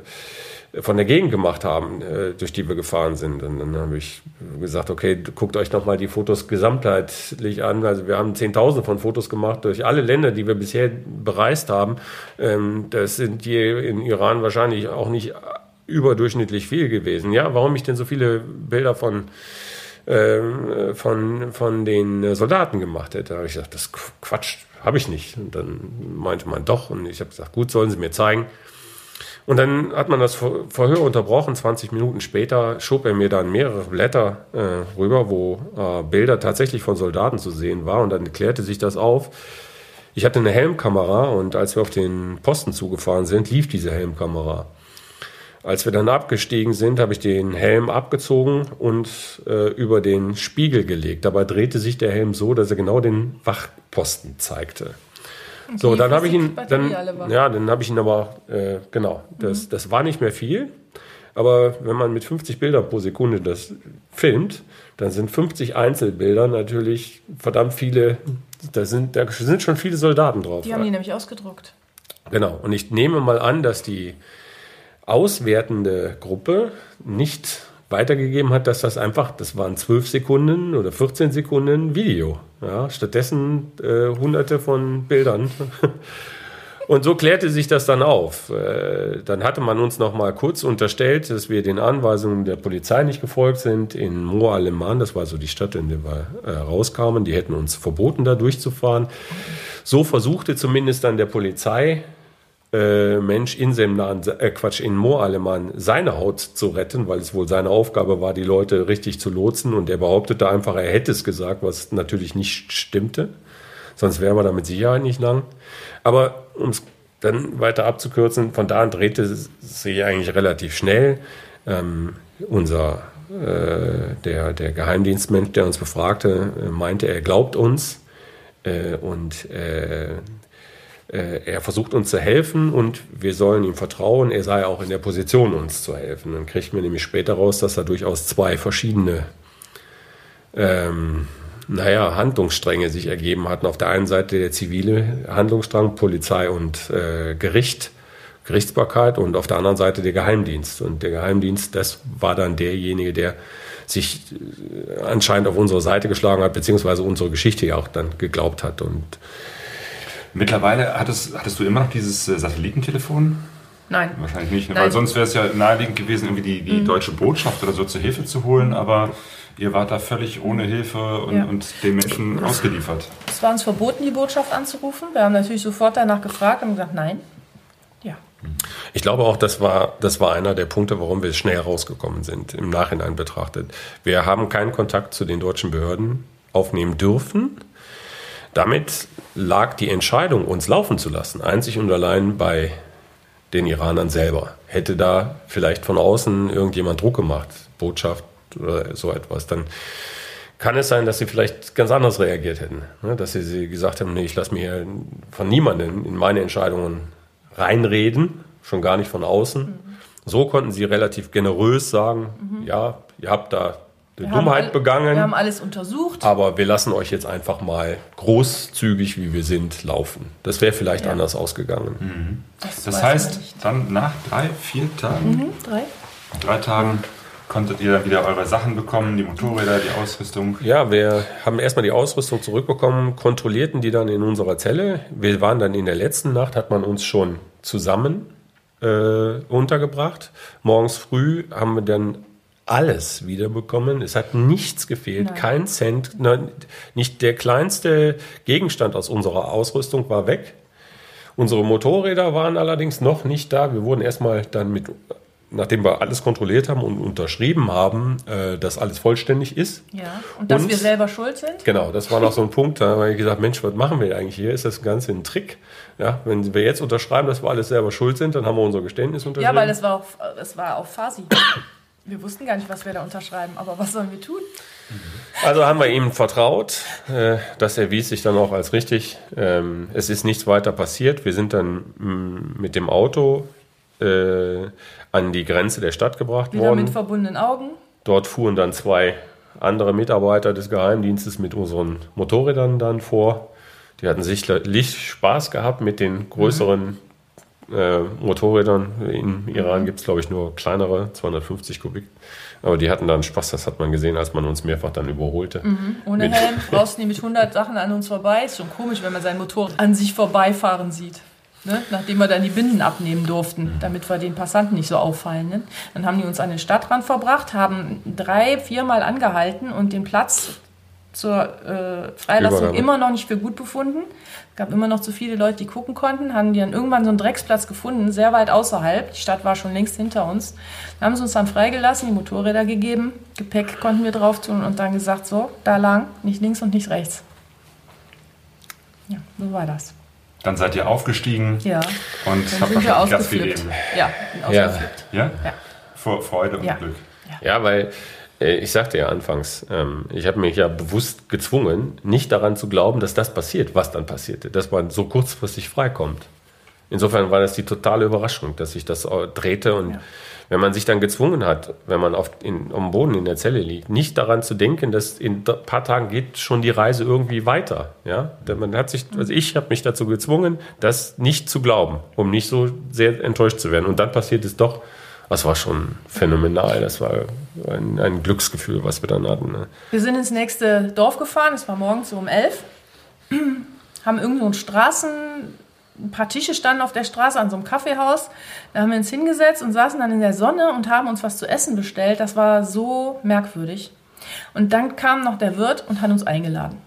von der Gegend gemacht haben, äh, durch die wir gefahren sind. Und dann habe ich gesagt, okay, guckt euch nochmal die Fotos gesamtheitlich an. Also wir haben 10.000 von Fotos gemacht durch alle Länder, die wir bisher bereist haben. Ähm, das sind die in Iran wahrscheinlich auch nicht überdurchschnittlich viel gewesen. Ja, warum ich denn so viele Bilder von ähm, von, von den Soldaten gemacht hätte. Da habe ich gesagt, das Quatsch, habe ich nicht. Und dann meinte man doch. Und ich habe gesagt, gut, sollen Sie mir zeigen. Und dann hat man das Ver- Verhör unterbrochen. 20 Minuten später schob er mir dann mehrere Blätter äh, rüber, wo äh, Bilder tatsächlich von Soldaten zu sehen waren. Und dann klärte sich das auf. Ich hatte eine Helmkamera und als wir auf den Posten zugefahren sind, lief diese Helmkamera. Als wir dann abgestiegen sind, habe ich den Helm abgezogen und äh, über den Spiegel gelegt. Dabei drehte sich der Helm so, dass er genau den Wachposten zeigte. so, dann habe ich ihn, dann, ja, dann habe ich ihn aber, äh, genau, das, das war nicht mehr viel. Aber wenn man mit 50 Bildern pro Sekunde das filmt, dann sind 50 Einzelbilder natürlich verdammt viele, da sind, da sind schon viele Soldaten drauf. Die haben die nämlich ausgedruckt. Genau. Und ich nehme mal an, dass die auswertende Gruppe nicht weitergegeben hat, dass das einfach, das waren 12 Sekunden oder 14 Sekunden Video. Ja, stattdessen äh, hunderte von Bildern. Und so klärte sich das dann auf. Äh, Dann hatte man uns noch mal kurz unterstellt, dass wir den Anweisungen der Polizei nicht gefolgt sind in Mo Aleman. Das war so die Stadt, in der wir äh, rauskamen. Die hätten uns verboten, da durchzufahren. So versuchte zumindest dann der Polizei äh, Mensch in Semnan, äh, Quatsch, in Mo Aleman seine Haut zu retten, weil es wohl seine Aufgabe war, die Leute richtig zu lotsen. Und er behauptete einfach, er hätte es gesagt, was natürlich nicht stimmte. Sonst wären wir da mit Sicherheit nicht lang. Aber um es dann weiter abzukürzen, von da an drehte sich eigentlich relativ schnell. Ähm, unser äh, der, der Geheimdienstmensch, der uns befragte, äh, meinte, er glaubt uns äh, und äh, er versucht uns zu helfen und wir sollen ihm vertrauen, er sei auch in der Position, uns zu helfen. Dann kriegt man nämlich später raus, dass da durchaus zwei verschiedene ähm, naja, Handlungsstränge sich ergeben hatten. Auf der einen Seite der zivile Handlungsstrang, Polizei und äh, Gericht, Gerichtsbarkeit und auf der anderen Seite der Geheimdienst. Und der Geheimdienst, das war dann derjenige, der sich äh, anscheinend auf unsere Seite geschlagen hat, beziehungsweise unsere Geschichte ja auch dann geglaubt hat. Und Mittlerweile hattest, hattest du immer noch dieses äh, Satellitentelefon? Nein. Wahrscheinlich nicht, ne? Nein. weil sonst wäre es ja naheliegend gewesen, irgendwie die, die deutsche Botschaft oder so zur Hilfe zu holen, aber ihr wart da völlig ohne Hilfe und, Ja. und den Menschen ausgeliefert. Es war uns verboten, die Botschaft anzurufen. Wir haben natürlich sofort danach gefragt und gesagt, nein. Ja. Ich glaube auch, das war, das war einer der Punkte, warum wir schnell rausgekommen sind, im Nachhinein betrachtet. Wir haben keinen Kontakt zu den deutschen Behörden aufnehmen dürfen. Damit lag die Entscheidung, uns laufen zu lassen, einzig und allein bei den Iranern selber. Hätte da vielleicht von außen irgendjemand Druck gemacht, Botschaft oder so etwas, dann kann es sein, dass sie vielleicht ganz anders reagiert hätten. Ne? Dass sie, sie gesagt haben, nee, ich lasse mir von niemandem in meine Entscheidungen reinreden, schon gar nicht von außen. So konnten sie relativ generös sagen, ja, ihr habt da eine Wir haben Dummheit all- begangen, Wir haben alles untersucht. aber wir lassen euch jetzt einfach mal großzügig, wie wir sind, laufen. Das wäre vielleicht Ja. anders ausgegangen. Das weiß heißt, dann nach drei, vier Tagen, Mhm, drei. drei Tagen konntet ihr dann wieder eure Sachen bekommen, die Motorräder, die Ausrüstung? Ja, wir haben erstmal die Ausrüstung zurückbekommen, kontrollierten die dann in unserer Zelle. Wir waren dann in der letzten Nacht, hat man uns schon zusammen äh, untergebracht. Morgens früh haben wir dann alles wiederbekommen. Es hat nichts gefehlt, Nein. kein Cent, nein, nicht der kleinste Gegenstand aus unserer Ausrüstung war weg. Unsere Motorräder waren allerdings noch nicht da. Wir wurden erstmal dann mit, nachdem wir alles kontrolliert haben und unterschrieben haben, äh, dass alles vollständig ist. Ja. Und dass Und- wir selber schuld sind? Genau, das war noch so ein Punkt, da habe ich gesagt, Mensch, was machen wir eigentlich hier? Ist das Ganze ein Trick? Ja, wenn wir jetzt unterschreiben, dass wir alles selber schuld sind, dann haben wir unser Geständnis unterschrieben. Ja, weil es war auch, es war auch Fasi. Wir wussten gar nicht, was wir da unterschreiben, aber was sollen wir tun? Also haben wir ihm vertraut. Äh, das erwies sich dann auch als richtig. Ähm, es ist nichts weiter passiert. Wir sind dann mh, mit dem Auto äh, an die Grenze der Stadt gebracht Wieder mit worden. verbundenen Augen. Dort fuhren dann zwei andere Mitarbeiter des Geheimdienstes mit unseren Motorrädern dann vor. Die hatten sicherlich Spaß gehabt mit den größeren äh, Motorrädern. In Iran gibt es, glaube ich, nur kleinere, 250 Kubik. Aber die hatten dann Spaß, das hat man gesehen, als man uns mehrfach dann überholte. Ohne Mit- Helm, draußen die mit 100 Sachen an uns vorbei. Ist schon komisch, wenn man sein Motorrad an sich vorbeifahren sieht. Ne? Nachdem wir dann die Binden abnehmen durften, damit wir den Passanten nicht so auffallen. Ne? Dann haben die uns an den Stadtrand verbracht, haben drei, viermal angehalten und den Platz zur äh, Freilassung Übergabe. immer noch nicht für gut befunden. Es gab immer noch zu viele Leute, die gucken konnten, haben die dann irgendwann so einen Drecksplatz gefunden, sehr weit außerhalb. Die Stadt war schon längst hinter uns. Dann haben sie uns dann freigelassen, die Motorräder gegeben, Gepäck konnten wir drauf tun und dann gesagt, so, da lang, nicht links und nicht rechts. Ja, so war das. Dann seid ihr aufgestiegen Ja. und Dann habt sind wir wahrscheinlich Gas ausgeflippt. gegeben. Ja, Ja. Ja? Ja. Vor Freude und Ja. Glück. Ja, weil ich sagte ja anfangs, ähm, ich habe mich ja bewusst gezwungen, nicht daran zu glauben, dass das passiert, was dann passierte, dass man so kurzfristig freikommt. Insofern war das die totale Überraschung, dass sich das äh, drehte und Ja. wenn man sich dann gezwungen hat, wenn man auf, in, am Boden in der Zelle liegt, nicht daran zu denken, dass in ein paar Tagen geht schon die Reise irgendwie weiter. Ja, Denn man hat sich, also ich habe mich dazu gezwungen, das nicht zu glauben, um nicht so sehr enttäuscht zu werden. Und dann passiert es doch. Das war schon phänomenal. Das war ein, ein Glücksgefühl, was wir dann hatten. Ne? Wir sind ins nächste Dorf gefahren, es war morgens so um elf. Haben irgendwo einen Straßen, ein paar Tische standen auf der Straße an so einem Kaffeehaus. Da haben wir uns hingesetzt und saßen dann in der Sonne und haben uns was zu essen bestellt. Das war so merkwürdig. Und dann kam noch der Wirt und hat uns eingeladen.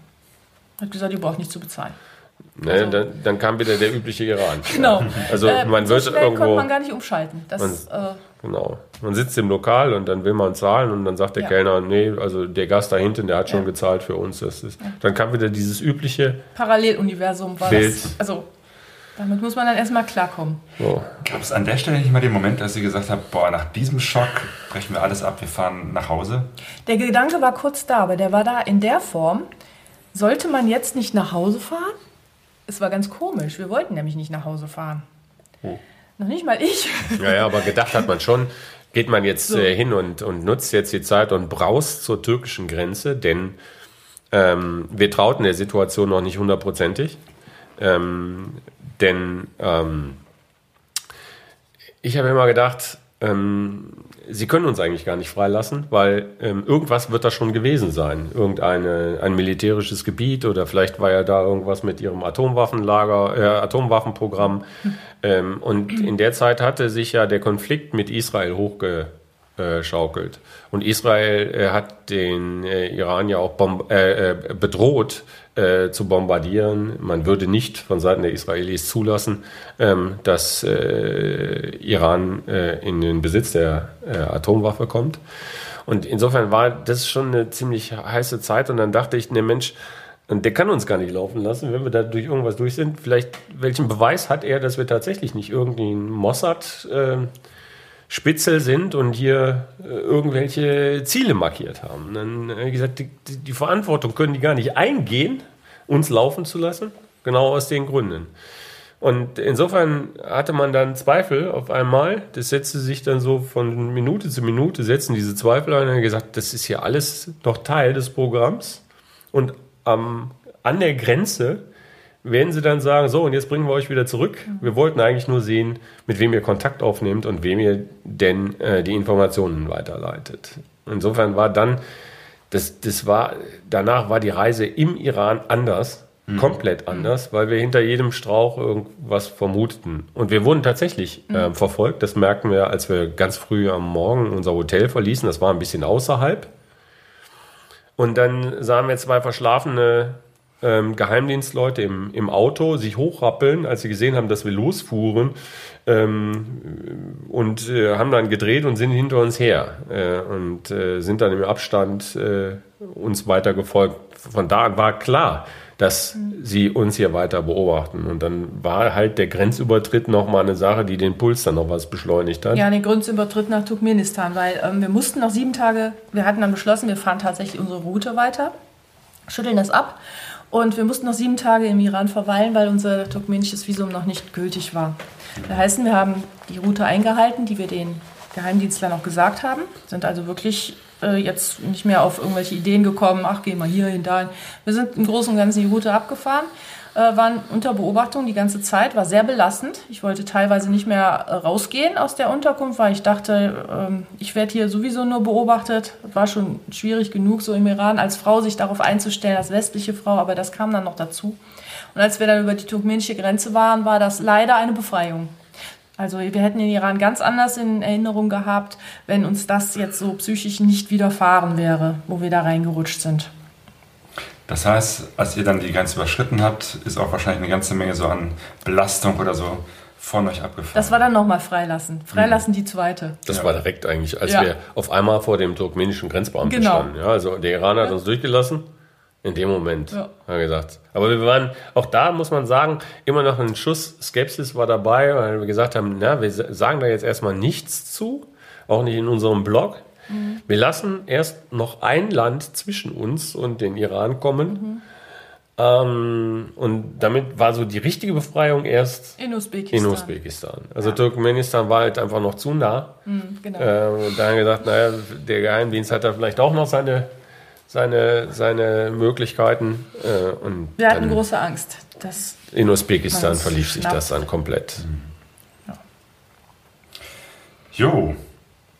Hat gesagt, ihr braucht nicht zu bezahlen. Ne, dann, dann kam wieder der übliche Iran. Genau. Also Äh, man so wird schnell konnte irgendwo, man gar nicht umschalten. Das, äh, genau, man sitzt im Lokal und dann will man zahlen und dann sagt der Ja. Kellner, nee, also der Gast da hinten, der hat schon Ja. gezahlt für uns. Das ist, Dann kam wieder dieses übliche, Paralleluniversum war Bild. das. Also, damit muss man dann erstmal klarkommen. so, Gab es an der Stelle nicht mal den Moment, dass ihr gesagt habt, boah, nach diesem Schock brechen wir alles ab, wir fahren nach Hause? Der Gedanke war kurz da, aber der war da in der Form, sollte man jetzt nicht nach Hause fahren? Es war ganz komisch. Wir wollten nämlich nicht nach Hause fahren. Oh. Noch nicht mal ich. Ja, ja, aber gedacht hat man schon, geht man jetzt So. äh, hin und, und nutzt jetzt die Zeit und braust zur türkischen Grenze, denn ähm, wir trauten der Situation noch nicht hundertprozentig. Ähm, denn ähm, ich habe immer gedacht, ähm, sie können uns eigentlich gar nicht freilassen, weil ähm, irgendwas wird da schon gewesen sein. Irgendeine ein militärisches Gebiet oder vielleicht war ja da irgendwas mit ihrem Atomwaffenlager, äh, Atomwaffenprogramm. Ähm, und in der Zeit hatte sich ja der Konflikt mit Israel hochgeschaukelt. Und Israel äh, hat den äh, Iran ja auch äh, äh, bedroht, äh, zu bombardieren. Man würde nicht von Seiten der Israelis zulassen, ähm, dass äh, Iran äh, in den Besitz der äh, Atomwaffe kommt. Und insofern war das schon eine ziemlich heiße Zeit. Und dann dachte ich, ne Mensch, der kann uns gar nicht laufen lassen, wenn wir da durch irgendwas durch sind. Vielleicht, welchen Beweis hat er, dass wir tatsächlich nicht irgendwie ein Mossad äh, Spitzel sind und hier äh, irgendwelche Ziele markiert haben. Dann habe ich gesagt, die, die, Verantwortung können die gar nicht eingehen, uns laufen zu lassen, genau aus den Gründen. Und insofern hatte man dann Zweifel auf einmal. Das setzte sich dann so von Minute zu Minute, setzen diese Zweifel ein und haben gesagt, das ist hier alles noch Teil des Programms. Und ähm, an der Grenze werden sie dann sagen, so, und jetzt bringen wir euch wieder zurück. Wir wollten eigentlich nur sehen, mit wem ihr Kontakt aufnehmt und wem ihr denn äh, die Informationen weiterleitet. Insofern war dann, das, das war, danach war die Reise im Iran anders, mhm. komplett anders, weil wir hinter jedem Strauch irgendwas vermuteten. Und wir wurden tatsächlich mhm. äh, verfolgt. Das merkten wir, als wir ganz früh am Morgen unser Hotel verließen. Das war ein bisschen außerhalb. Und dann sahen wir zwei verschlafene ähm, Geheimdienstleute im, im Auto sich hochrappeln, als sie gesehen haben, dass wir losfuhren ähm, und äh, haben dann gedreht und sind hinter uns her äh, und äh, sind dann im Abstand äh, uns weiter gefolgt. Von da an war klar, dass sie uns hier weiter beobachten. Und dann war halt der Grenzübertritt nochmal eine Sache, die den Puls dann noch was beschleunigt hat. Ja, den Grenzübertritt nach Turkmenistan, weil ähm, wir mussten noch sieben Tage, wir hatten dann beschlossen, wir fahren tatsächlich unsere Route weiter, schütteln das ab und wir mussten noch sieben Tage im Iran verweilen, weil unser turkmenisches Visum noch nicht gültig war. Das heißt, wir haben die Route eingehalten, die wir den Geheimdienstlern auch gesagt haben, sind also wirklich äh, jetzt nicht mehr auf irgendwelche Ideen gekommen, ach, gehen wir hier hin, dahin. Wir sind im Großen und Ganzen die Route abgefahren, waren unter Beobachtung die ganze Zeit, war sehr belastend. Ich wollte teilweise nicht mehr äh, rausgehen aus der Unterkunft, weil ich dachte, ähm, ich werde hier sowieso nur beobachtet. War schon schwierig genug, so im Iran als Frau sich darauf einzustellen, als westliche Frau, aber das kam dann noch dazu. Und als wir dann über die turkmenische Grenze waren, war das leider eine Befreiung. Also wir hätten den Iran ganz anders in Erinnerung gehabt, wenn uns das jetzt so psychisch nicht widerfahren wäre, wo wir da reingerutscht sind. Das heißt, als ihr dann die Grenze überschritten habt, ist auch wahrscheinlich eine ganze Menge so an Belastung oder so von euch abgefahren. Das war dann nochmal Freilassen. Freilassen mhm. die zweite. Das ja. war direkt eigentlich, als ja. wir auf einmal vor dem turkmenischen Grenzbeamten genau. standen. Ja, also der Iraner hat uns durchgelassen. In dem Moment, ja. hat er gesagt. Aber wir waren, auch da muss man sagen, immer noch ein Schuss Skepsis war dabei, weil wir gesagt haben, na, wir sagen da jetzt erstmal nichts zu, auch nicht in unserem Blog. Mhm. Wir lassen erst noch ein Land zwischen uns und den Iran kommen. Mhm. Ähm, und damit war so die richtige Befreiung erst in Usbekistan. In Usbekistan. Also ja. Turkmenistan war halt einfach noch zu nah. Mhm, genau. äh, und da haben wir gesagt, naja, der Geheimdienst hat da vielleicht auch noch seine seine, seine Möglichkeiten. Äh, und Wir hatten große Angst. Dass in Usbekistan verlief sich das dann komplett. Ja. Jo.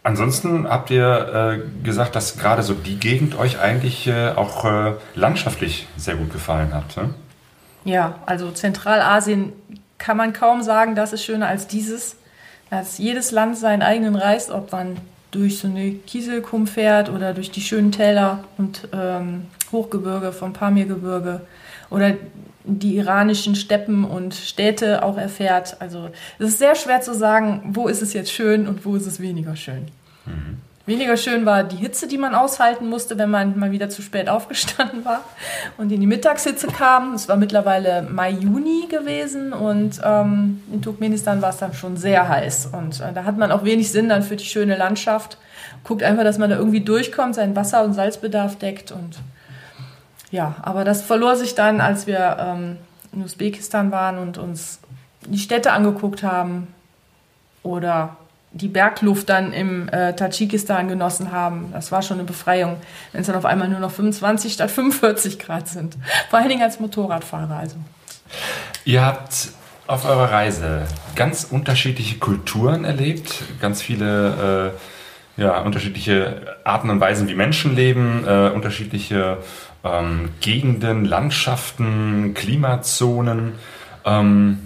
Ansonsten habt ihr äh, gesagt, dass gerade so die Gegend euch eigentlich äh, auch äh, landschaftlich sehr gut gefallen hat. Ne? Ja, also Zentralasien kann man kaum sagen, das ist schöner als dieses. Dass jedes Land seinen eigenen Reis, ob man durch so eine Kieselkum fährt oder durch die schönen Täler und ähm, Hochgebirge vom Pamirgebirge oder die iranischen Steppen und Städte auch erfährt. Also es ist sehr schwer zu sagen, wo ist es jetzt schön und wo ist es weniger schön. Mhm. Weniger schön war die Hitze, die man aushalten musste, wenn man mal wieder zu spät aufgestanden war und in die Mittagshitze kam. Es war mittlerweile Mai, Juni gewesen und ähm, in Turkmenistan war es dann schon sehr heiß. Und äh, da hat man auch wenig Sinn dann für die schöne Landschaft. Guckt einfach, dass man da irgendwie durchkommt, seinen Wasser- und Salzbedarf deckt. Und ja, aber das verlor sich dann, als wir ähm, in Usbekistan waren und uns die Städte angeguckt haben oder die Bergluft dann im äh, Tadschikistan genossen haben. Das war schon eine Befreiung, wenn es dann auf einmal nur noch 25 statt 45 Grad sind. Vor allen Dingen als Motorradfahrer also. Ihr habt auf eurer Reise ganz unterschiedliche Kulturen erlebt, ganz viele äh, ja, unterschiedliche Arten und Weisen, wie Menschen leben, äh, unterschiedliche ähm, Gegenden, Landschaften, Klimazonen. Ähm,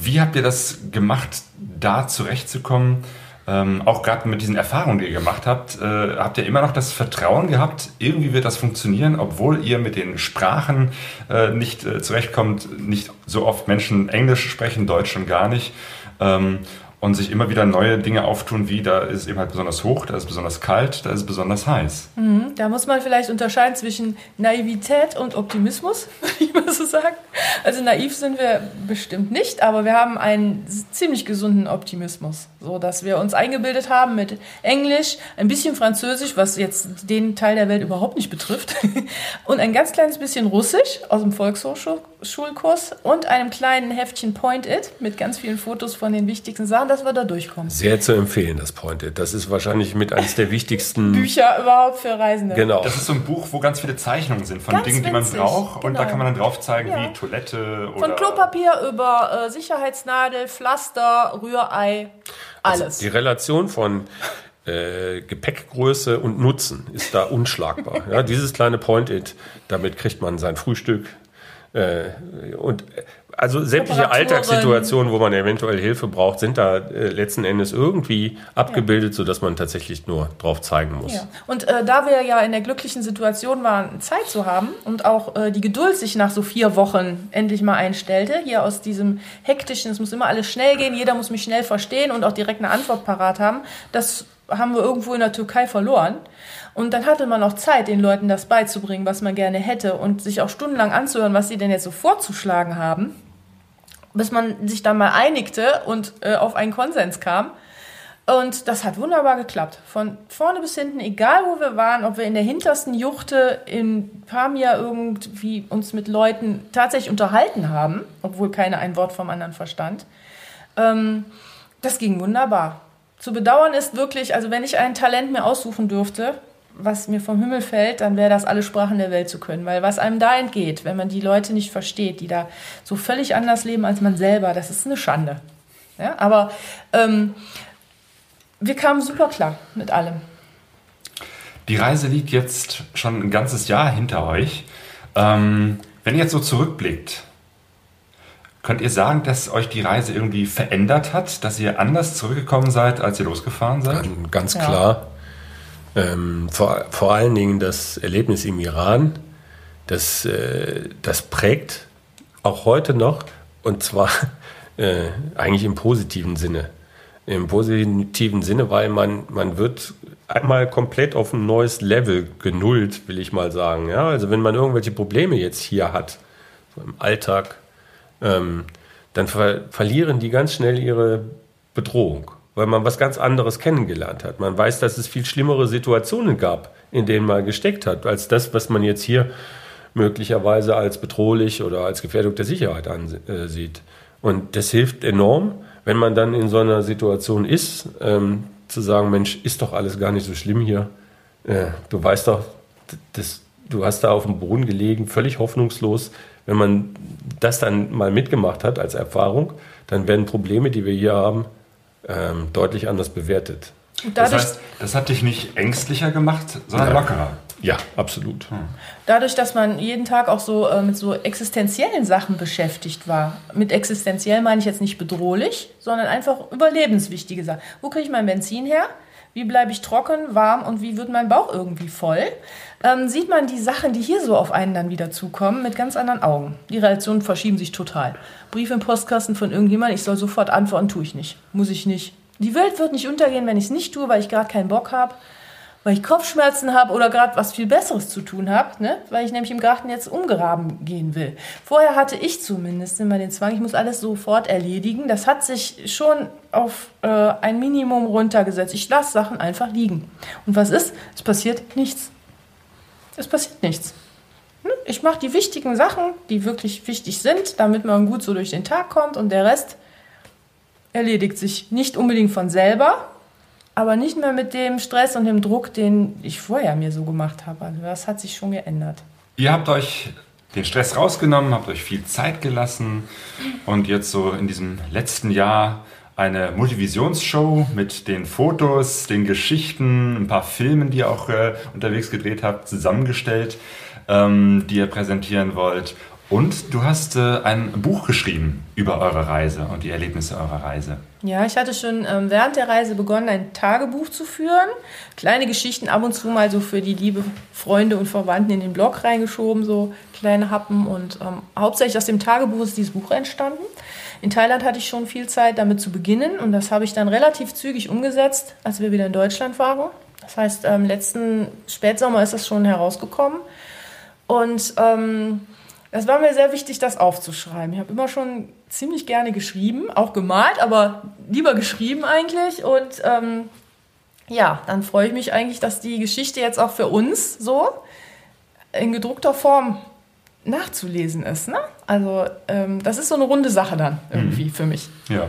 wie habt ihr das gemacht, da zurechtzukommen? Ähm, auch gerade mit diesen Erfahrungen, die ihr gemacht habt, äh, habt ihr immer noch das Vertrauen gehabt, irgendwie wird das funktionieren, obwohl ihr mit den Sprachen äh, nicht äh, zurechtkommt, nicht so oft Menschen Englisch sprechen, Deutsch schon gar nicht. Ähm, und sich immer wieder neue Dinge auftun, wie da ist eben halt besonders hoch, da ist es besonders kalt, da ist es besonders heiß. Mhm, da muss man vielleicht unterscheiden zwischen Naivität und Optimismus, würde ich mal so sagen. Also naiv sind wir bestimmt nicht, aber wir haben einen ziemlich gesunden Optimismus, so dass wir uns eingebildet haben mit Englisch, ein bisschen Französisch, was jetzt den Teil der Welt überhaupt nicht betrifft, und ein ganz kleines bisschen Russisch aus dem Volkshochschul Schulkurs und einem kleinen Heftchen Point It mit ganz vielen Fotos von den wichtigsten Sachen, dass wir da durchkommen. Sehr zu empfehlen, das Point It. Das ist wahrscheinlich mit eines der wichtigsten Bücher überhaupt für Reisende. Genau. Das ist so ein Buch, wo ganz viele Zeichnungen sind von Ganz Dingen, die man braucht. Und da genau. kann man dann drauf zeigen, Ja. wie Toilette oder. Von Klopapier über äh, Sicherheitsnadel, Pflaster, Rührei, alles. Die Relation von äh, Gepäckgröße und Nutzen ist da unschlagbar. ja, dieses kleine Point-It, damit kriegt man sein Frühstück. Äh, und äh, also sämtliche. Alltagssituationen, wo man eventuell Hilfe braucht, sind da äh, letzten Endes irgendwie abgebildet, sodass man tatsächlich nur drauf zeigen muss. Ja. Und äh, da wir ja in der glücklichen Situation waren, Zeit zu haben und auch äh, die Geduld sich nach so vier Wochen endlich mal einstellte, hier aus diesem hektischen, es muss immer alles schnell gehen, jeder muss mich schnell verstehen und auch direkt eine Antwort parat haben, das haben wir irgendwo in der Türkei verloren. Und dann hatte man auch Zeit, den Leuten das beizubringen, was man gerne hätte und sich auch stundenlang anzuhören, was sie denn jetzt so vorzuschlagen haben, bis man sich dann mal einigte und äh, auf einen Konsens kam. Und das hat wunderbar geklappt. Von vorne bis hinten, egal wo wir waren, ob wir in der hintersten Juchte in Pamir irgendwie uns mit Leuten tatsächlich unterhalten haben, obwohl keiner ein Wort vom anderen verstand. Ähm, das ging wunderbar. Zu bedauern ist wirklich, also wenn ich ein Talent mir aussuchen dürfte, was mir vom Himmel fällt, dann wäre das alle Sprachen der Welt zu können. Weil was einem da entgeht, wenn man die Leute nicht versteht, die da so völlig anders leben als man selber, das ist eine Schande. Ja, aber ähm, wir kamen super klar mit allem. Die Reise liegt jetzt schon ein ganzes Jahr hinter euch. Ähm, wenn ihr jetzt so zurückblickt, könnt ihr sagen, dass euch die Reise irgendwie verändert hat, dass ihr anders zurückgekommen seid, als ihr losgefahren seid? Ganz- Ganz Ja. klar. Ähm, vor, vor allen Dingen das Erlebnis im Iran, das, äh, das prägt auch heute noch und zwar äh, eigentlich im positiven Sinne. Im positiven Sinne, weil man, man wird einmal komplett auf ein neues Level genullt, will ich mal sagen. Ja, also wenn man irgendwelche Probleme jetzt hier hat, so im Alltag, ähm, dann ver verlieren die ganz schnell ihre Bedrohung, weil man was ganz anderes kennengelernt hat. Man weiß, dass es viel schlimmere Situationen gab, in denen man gesteckt hat, als das, was man jetzt hier möglicherweise als bedrohlich oder als Gefährdung der Sicherheit ansieht. Und das hilft enorm, wenn man dann in so einer Situation ist, ähm, zu sagen, Mensch, ist doch alles gar nicht so schlimm hier. Äh, du weißt doch, das, du hast da auf dem Boden gelegen, völlig hoffnungslos. Wenn man das dann mal mitgemacht hat als Erfahrung, dann werden Probleme, die wir hier haben, ähm, deutlich anders bewertet. Das heißt, das hat dich nicht ängstlicher gemacht, sondern Nein. lockerer. Ja, absolut. dadurch, dass man jeden Tag auch so äh, mit so existenziellen Sachen beschäftigt war. Mit existenziell meine ich jetzt nicht bedrohlich, sondern einfach überlebenswichtige Sachen. Wo kriege ich mein Benzin her? Wie bleibe ich trocken, warm und wie wird mein Bauch irgendwie voll? Ähm, sieht man die Sachen, die hier so auf einen dann wieder zukommen, mit ganz anderen Augen. Die Relationen verschieben sich total. Brief im Postkasten von irgendjemandem, ich soll sofort antworten, tue ich nicht. Muss ich nicht. Die Welt wird nicht untergehen, wenn ich es nicht tue, weil ich gerade keinen Bock habe weil ich Kopfschmerzen habe oder gerade was viel Besseres zu tun habe, ne? weil ich nämlich im Garten jetzt umgraben gehen will. Vorher hatte ich zumindest immer den Zwang, ich muss alles sofort erledigen. Das hat sich schon auf äh, ein Minimum runtergesetzt. Ich lasse Sachen einfach liegen. Und was ist? Es passiert nichts. Es passiert nichts. Hm? Ich mache die wichtigen Sachen, die wirklich wichtig sind, damit man gut so durch den Tag kommt und der Rest erledigt sich nicht unbedingt von selber, aber nicht mehr mit dem Stress und dem Druck, den ich vorher mir so gemacht habe. Also das hat sich schon geändert. Ihr habt euch den Stress rausgenommen, habt euch viel Zeit gelassen und jetzt so in diesem letzten Jahr eine Multivisionsshow mit den Fotos, den Geschichten, ein paar Filmen, die ihr auch äh, unterwegs gedreht habt, zusammengestellt, ähm, die ihr präsentieren wollt. Und du hast äh, ein Buch geschrieben über eure Reise und die Erlebnisse eurer Reise. Ja, ich hatte schon ähm, während der Reise begonnen, ein Tagebuch zu führen. Kleine Geschichten ab und zu mal so für die liebe Freunde und Verwandten in den Blog reingeschoben, so kleine Happen. Und ähm, hauptsächlich aus dem Tagebuch ist dieses Buch entstanden. In Thailand hatte ich schon viel Zeit, damit zu beginnen. Und das habe ich dann relativ zügig umgesetzt, als wir wieder in Deutschland waren. Das heißt, ähm, letzten Spätsommer ist das schon herausgekommen. Und ähm, es war mir sehr wichtig, das aufzuschreiben. Ich habe immer schon ziemlich gerne geschrieben, auch gemalt, aber lieber geschrieben eigentlich. Und ähm, ja, dann freue ich mich eigentlich, dass die Geschichte jetzt auch für uns so in gedruckter Form nachzulesen ist. Ne? Also ähm, das ist so eine runde Sache dann irgendwie mhm. für mich. Ja.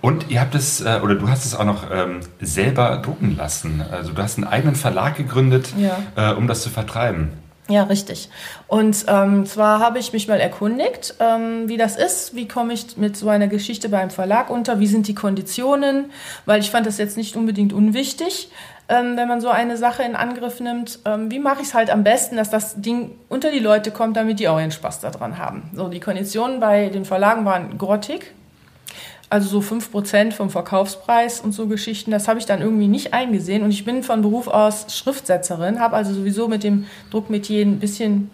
Und ihr habt es, äh, oder du hast es auch noch ähm, selber drucken lassen. Also du hast einen eigenen Verlag gegründet, ja. äh, um das zu vertreiben. Ja, richtig. Und ähm, zwar habe ich mich mal erkundigt, ähm, wie das ist, wie komme ich mit so einer Geschichte beim Verlag unter, wie sind die Konditionen, weil ich fand das jetzt nicht unbedingt unwichtig, ähm, wenn man so eine Sache in Angriff nimmt. Ähm, wie mache ich es halt am besten, dass das Ding unter die Leute kommt, damit die auch ihren Spaß daran haben. So, die Konditionen bei den Verlagen waren grottig. Also so 5% vom Verkaufspreis und so Geschichten, das habe ich dann irgendwie nicht eingesehen. Und ich bin von Beruf aus Schriftsetzerin, habe also sowieso mit dem Druckmetier ein bisschen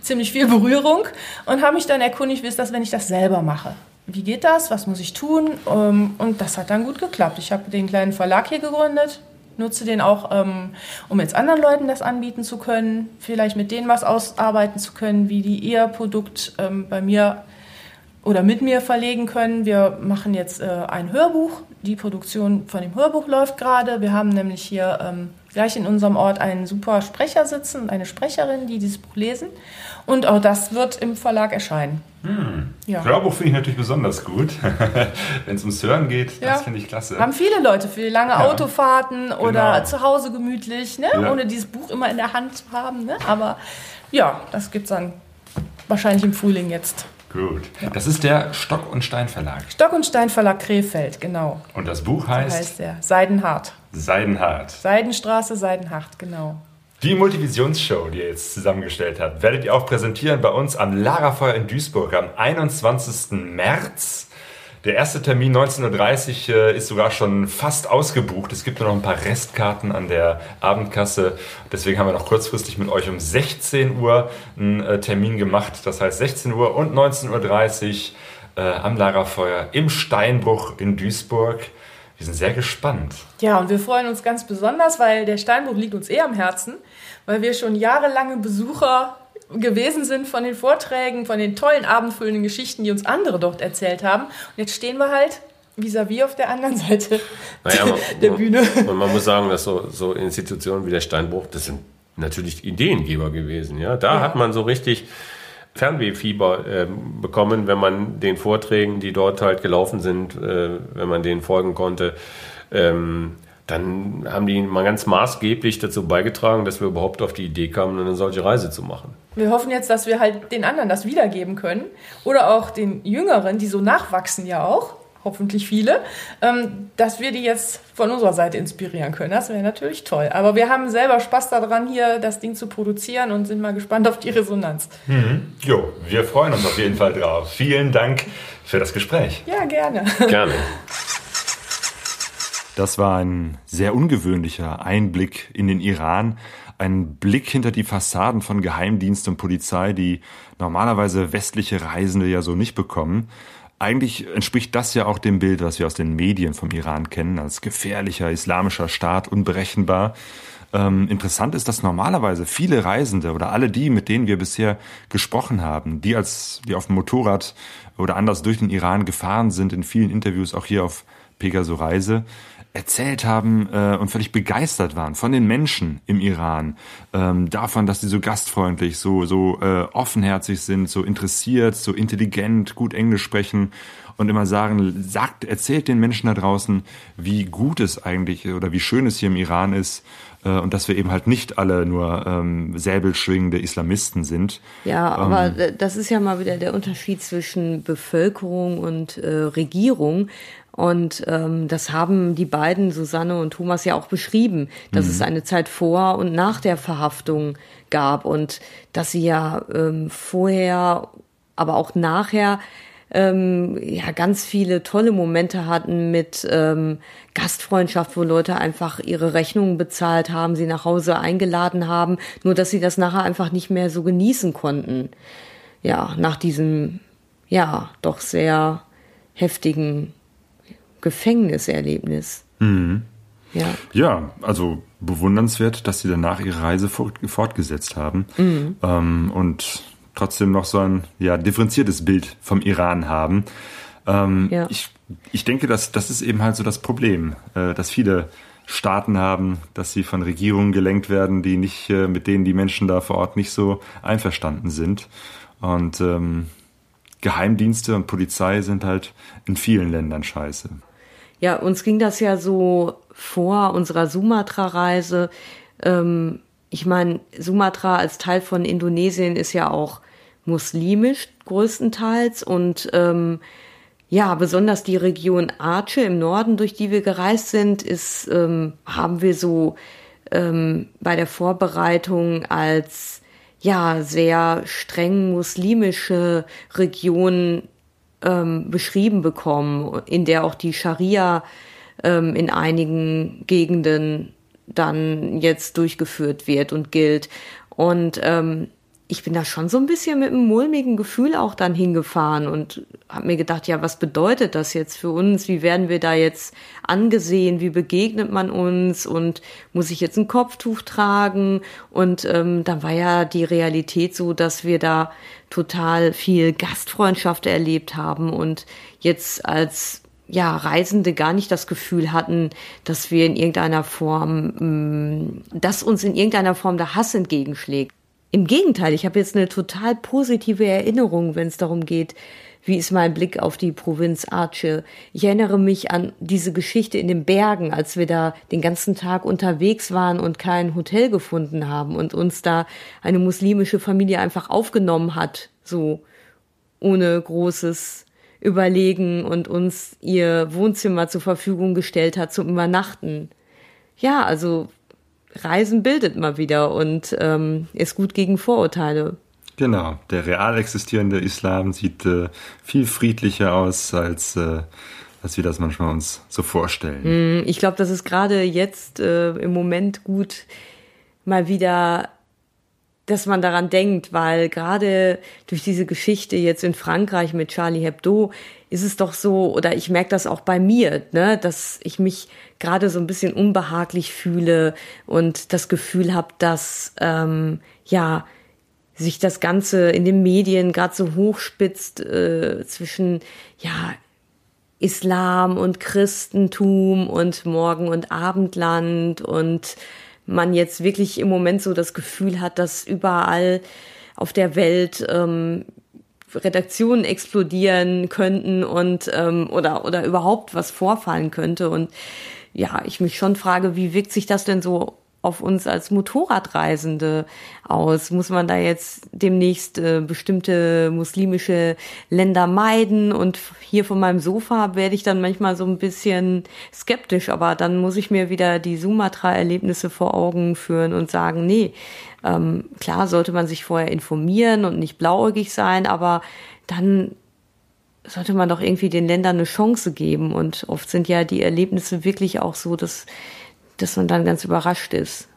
ziemlich viel Berührung und habe mich dann erkundigt, wie ist das, wenn ich das selber mache? Wie geht das? Was muss ich tun? Ähm, und das hat dann gut geklappt. Ich habe den kleinen Verlag hier gegründet, nutze den auch, ähm, um jetzt anderen Leuten das anbieten zu können, vielleicht mit denen was ausarbeiten zu können, wie die ihr Produkt ähm, bei mir oder mit mir verlegen können. Wir machen jetzt äh, ein Hörbuch. Die Produktion von dem Hörbuch läuft gerade. Wir haben nämlich hier ähm, gleich in unserem Ort einen super Sprecher sitzen und eine Sprecherin, die dieses Buch lesen. Und auch das wird im Verlag erscheinen. Hm. Ja. Hörbuch finde ich natürlich besonders gut. Wenn es ums Hören geht, ja. das finde ich klasse. Haben viele Leute für lange ja. Autofahrten oder genau. zu Hause gemütlich, ne? Ohne dieses Buch immer in der Hand zu haben. Ne? Aber ja, das gibt es dann wahrscheinlich im Frühling jetzt. Gut. Ja. Das ist der Stock und Stein Verlag. Stock und Stein Verlag Krefeld, genau. Und das Buch heißt? So heißt der. Seidenhart. Seidenhart. Seidenstraße, Seidenhart, genau. Die Multivisionsshow, die ihr jetzt zusammengestellt habt, werdet ihr auch präsentieren bei uns am Lagerfeuer in Duisburg am 21. März. Der erste Termin 19.30 Uhr äh, ist sogar schon fast ausgebucht. Es gibt nur noch ein paar Restkarten an der Abendkasse. Deswegen haben wir noch kurzfristig mit euch um 16 Uhr einen äh, Termin gemacht. Das heißt 16 Uhr und 19.30 Uhr äh, am Lagerfeuer im Steinbruch in Duisburg. Wir sind sehr gespannt. Ja, und wir freuen uns ganz besonders, weil der Steinbruch liegt uns eh am Herzen, weil wir schon jahrelange Besucher gewesen sind von den Vorträgen, von den tollen abendfüllenden Geschichten, die uns andere dort erzählt haben. Und jetzt stehen wir halt vis-à-vis -vis auf der anderen Seite naja, man, der Bühne. Man, man, muss sagen, dass so, so Institutionen wie der Steinbruch, das sind natürlich Ideengeber gewesen. Ja, da ja. hat man so richtig Fernwehfieber äh, bekommen, wenn man den Vorträgen, die dort halt gelaufen sind, äh, wenn man denen folgen konnte. Ähm, dann haben die mal ganz maßgeblich dazu beigetragen, dass wir überhaupt auf die Idee kamen, eine solche Reise zu machen. Wir hoffen jetzt, dass wir halt den anderen das wiedergeben können oder auch den Jüngeren, die so nachwachsen ja auch, hoffentlich viele, ähm, dass wir die jetzt von unserer Seite inspirieren können. Das wäre natürlich toll. Aber wir haben selber Spaß daran, hier das Ding zu produzieren und sind mal gespannt auf die Resonanz. Mhm. Jo, wir freuen uns auf jeden Fall drauf. Vielen Dank für das Gespräch. Ja, gerne. Gerne. Das war ein sehr ungewöhnlicher Einblick in den Iran, ein Blick hinter die Fassaden von Geheimdienst und Polizei, die normalerweise westliche Reisende ja so nicht bekommen. Eigentlich entspricht das ja auch dem Bild, was wir aus den Medien vom Iran kennen, als gefährlicher islamischer Staat, unberechenbar. Ähm, interessant ist, dass normalerweise viele Reisende oder alle die, mit denen wir bisher gesprochen haben, die als die auf dem Motorrad oder anders durch den Iran gefahren sind, in vielen Interviews auch hier auf Pegaso Reise, erzählt haben äh, und völlig begeistert waren von den Menschen im Iran, ähm, davon, dass sie so gastfreundlich, so so äh, offenherzig sind, so interessiert, so intelligent, gut Englisch sprechen und immer sagen, sagt, erzählt den Menschen da draußen, wie gut es eigentlich oder wie schön es hier im Iran ist äh, und dass wir eben halt nicht alle nur ähm, säbelschwingende Islamisten sind. Ja, aber ähm, das ist ja mal wieder der Unterschied zwischen Bevölkerung und äh, Regierung. Und ähm, das haben die beiden, Susanne und Thomas, ja auch beschrieben, dass mhm. es eine Zeit vor und nach der Verhaftung gab und dass sie ja ähm, vorher, aber auch nachher ähm, ja ganz viele tolle Momente hatten mit ähm, Gastfreundschaft, wo Leute einfach ihre Rechnungen bezahlt haben, sie nach Hause eingeladen haben, nur dass sie das nachher einfach nicht mehr so genießen konnten. Ja, nach diesem ja doch sehr heftigen Gefängniserlebnis. Mhm. Ja. ja, also bewundernswert, dass sie danach ihre Reise fortgesetzt haben mhm. ähm, und trotzdem noch so ein ja, differenziertes Bild vom Iran haben. Ähm, ja. ich, ich denke, dass das ist eben halt so das Problem, äh, dass viele Staaten haben, dass sie von Regierungen gelenkt werden, die nicht äh, mit denen die Menschen da vor Ort nicht so einverstanden sind. Und ähm, Geheimdienste und Polizei sind halt in vielen Ländern scheiße. Ja, uns ging das ja so vor unserer Sumatra-Reise. Ähm, ich meine, Sumatra als Teil von Indonesien ist ja auch muslimisch größtenteils und ähm, ja, besonders die Region Aceh im Norden, durch die wir gereist sind, ist, ähm, haben wir so ähm, bei der Vorbereitung als ja sehr streng muslimische Region ähm, beschrieben bekommen, in der auch die Scharia ähm, in einigen Gegenden dann jetzt durchgeführt wird und gilt. Und ähm, ich bin da schon so ein bisschen mit einem mulmigen Gefühl auch dann hingefahren und habe mir gedacht, ja, was bedeutet das jetzt für uns? Wie werden wir da jetzt angesehen? Wie begegnet man uns? Und muss ich jetzt ein Kopftuch tragen? Und ähm, dann war ja die Realität so, dass wir da total viel Gastfreundschaft erlebt haben und jetzt als ja, Reisende gar nicht das Gefühl hatten, dass wir in irgendeiner Form, mm, dass uns in irgendeiner Form der Hass entgegenschlägt. Im Gegenteil, ich habe jetzt eine total positive Erinnerung, wenn es darum geht, wie ist mein Blick auf die Provinz Aceh. Ich erinnere mich an diese Geschichte in den Bergen, als wir da den ganzen Tag unterwegs waren und kein Hotel gefunden haben und uns da eine muslimische Familie einfach aufgenommen hat, so ohne großes Überlegen und uns ihr Wohnzimmer zur Verfügung gestellt hat zum Übernachten. Ja, also Reisen bildet mal wieder und ähm, ist gut gegen Vorurteile. Genau, der real existierende Islam sieht äh, viel friedlicher aus, als, äh, als wir das manchmal uns so vorstellen. Mm, ich glaube, das ist gerade jetzt äh, im Moment gut, mal wieder, dass man daran denkt, weil gerade durch diese Geschichte jetzt in Frankreich mit Charlie Hebdo ist es doch so, oder ich merke das auch bei mir, ne, dass ich mich gerade so ein bisschen unbehaglich fühle und das Gefühl habe, dass ähm, ja sich das Ganze in den Medien gerade so hochspitzt äh, zwischen ja Islam und Christentum und Morgen- und Abendland und man jetzt wirklich im Moment so das Gefühl hat, dass überall auf der Welt ähm, Redaktionen explodieren könnten und ähm, oder oder überhaupt was vorfallen könnte. Und ja, ich mich schon frage, wie wirkt sich das denn so auf uns als Motorradreisende aus? Muss man da jetzt demnächst äh, bestimmte muslimische Länder meiden? Und hier von meinem Sofa werde ich dann manchmal so ein bisschen skeptisch, aber dann muss ich mir wieder die Sumatra-Erlebnisse vor Augen führen und sagen, nee, ähm, klar sollte man sich vorher informieren und nicht blauäugig sein, aber dann sollte man doch irgendwie den Ländern eine Chance geben. Und oft sind ja die Erlebnisse wirklich auch so, dass, dass man dann ganz überrascht ist.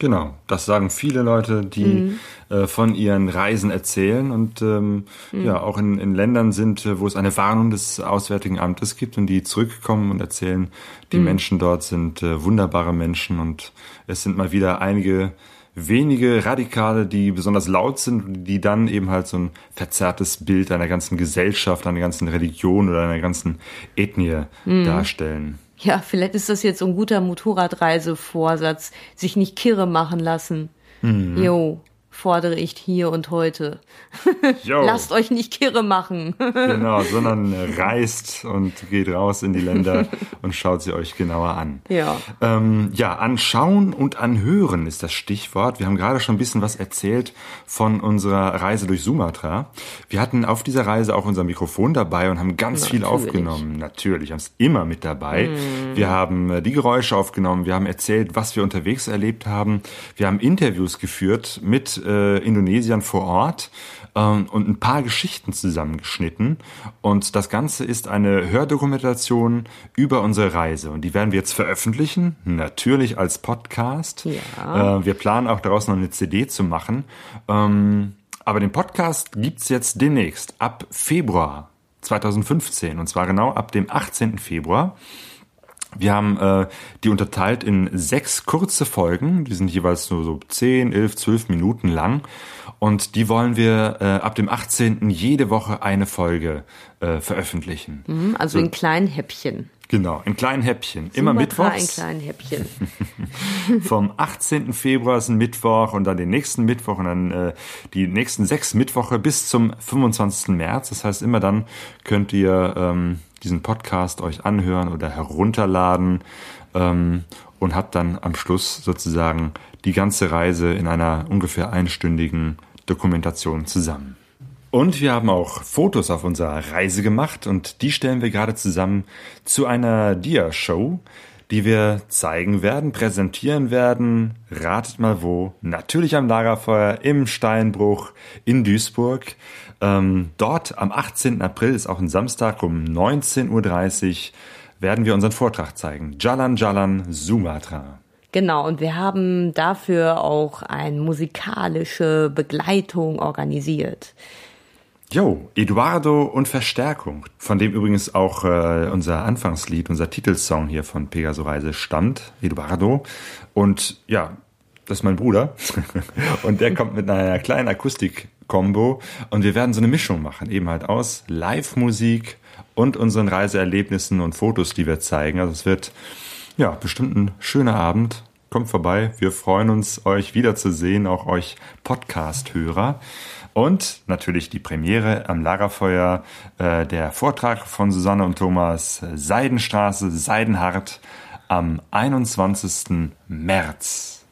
Genau, das sagen viele Leute, die mhm. äh, von ihren Reisen erzählen und ähm, mhm. ja auch in, in Ländern sind, äh, wo es eine Warnung des Auswärtigen Amtes gibt und die zurückkommen und erzählen, die mhm. Menschen dort sind äh, wunderbare Menschen und es sind mal wieder einige wenige Radikale, die besonders laut sind, die dann eben halt so ein verzerrtes Bild einer ganzen Gesellschaft, einer ganzen Religion oder einer ganzen Ethnie mhm. darstellen. Ja, vielleicht ist das jetzt so ein guter Motorradreisevorsatz, sich nicht kirre machen lassen. Mhm. Jo fordere ich hier und heute. Lasst euch nicht kirre machen. genau, sondern reist und geht raus in die Länder und schaut sie euch genauer an. Ja. Ähm, ja, anschauen und anhören ist das Stichwort. Wir haben gerade schon ein bisschen was erzählt von unserer Reise durch Sumatra. Wir hatten auf dieser Reise auch unser Mikrofon dabei und haben ganz Natürlich. viel aufgenommen. Natürlich, haben es immer mit dabei. Mm. Wir haben äh, die Geräusche aufgenommen, wir haben erzählt, was wir unterwegs erlebt haben. Wir haben Interviews geführt mit äh, Indonesiern vor Ort ähm, und ein paar Geschichten zusammengeschnitten. Und das Ganze ist eine Hördokumentation über unsere Reise. Und die werden wir jetzt veröffentlichen, natürlich als Podcast. Ja. Äh, wir planen auch daraus noch eine CD zu machen. Ähm, aber den Podcast gibt's jetzt demnächst, ab Februar 2015. Und zwar genau ab dem 18. Februar. Wir haben äh, die unterteilt in sechs kurze Folgen, die sind jeweils nur so 10, 11, 12 Minuten lang. Und die wollen wir äh, ab dem 18. jede Woche eine Folge äh, veröffentlichen. Mhm, also so, in kleinen Häppchen. Genau, in kleinen Häppchen. Immer Sumatra mittwochs. ein kleines Häppchen. Vom 18. Februar ist ein Mittwoch und dann den nächsten Mittwoch und dann äh, die nächsten sechs Mittwoche bis zum 25. März. Das heißt, immer dann könnt ihr ähm, diesen Podcast euch anhören oder herunterladen ähm, und habt dann am Schluss sozusagen die ganze Reise in einer ungefähr einstündigen Dokumentation zusammen. Und wir haben auch Fotos auf unserer Reise gemacht und die stellen wir gerade zusammen zu einer Dia-Show, die wir zeigen werden, präsentieren werden. Ratet mal wo. Natürlich am Lagerfeuer im Steinbruch in Duisburg. Ähm, dort am 18. April ist auch ein Samstag um 19.30 Uhr werden wir unseren Vortrag zeigen. Jalan Jalan Sumatra. Genau, und wir haben dafür auch eine musikalische Begleitung organisiert. Jo, Eduardo und Verstärkung, von dem übrigens auch äh, unser Anfangslied, unser Titelsong hier von Pegaso Reise stammt, Eduardo. Und ja, das ist mein Bruder. und der kommt mit einer kleinen Akustik-Kombo. Und wir werden so eine Mischung machen, eben halt aus Live-Musik und unseren Reiseerlebnissen und Fotos, die wir zeigen. Also es wird ja bestimmt ein schöner Abend. Kommt vorbei. Wir freuen uns, euch wiederzusehen, auch euch Podcast-Hörer. Und natürlich die Premiere am Lagerfeuer, äh, der Vortrag von Susanne und Thomas Seidenstraße, Seidenhart am 21. März.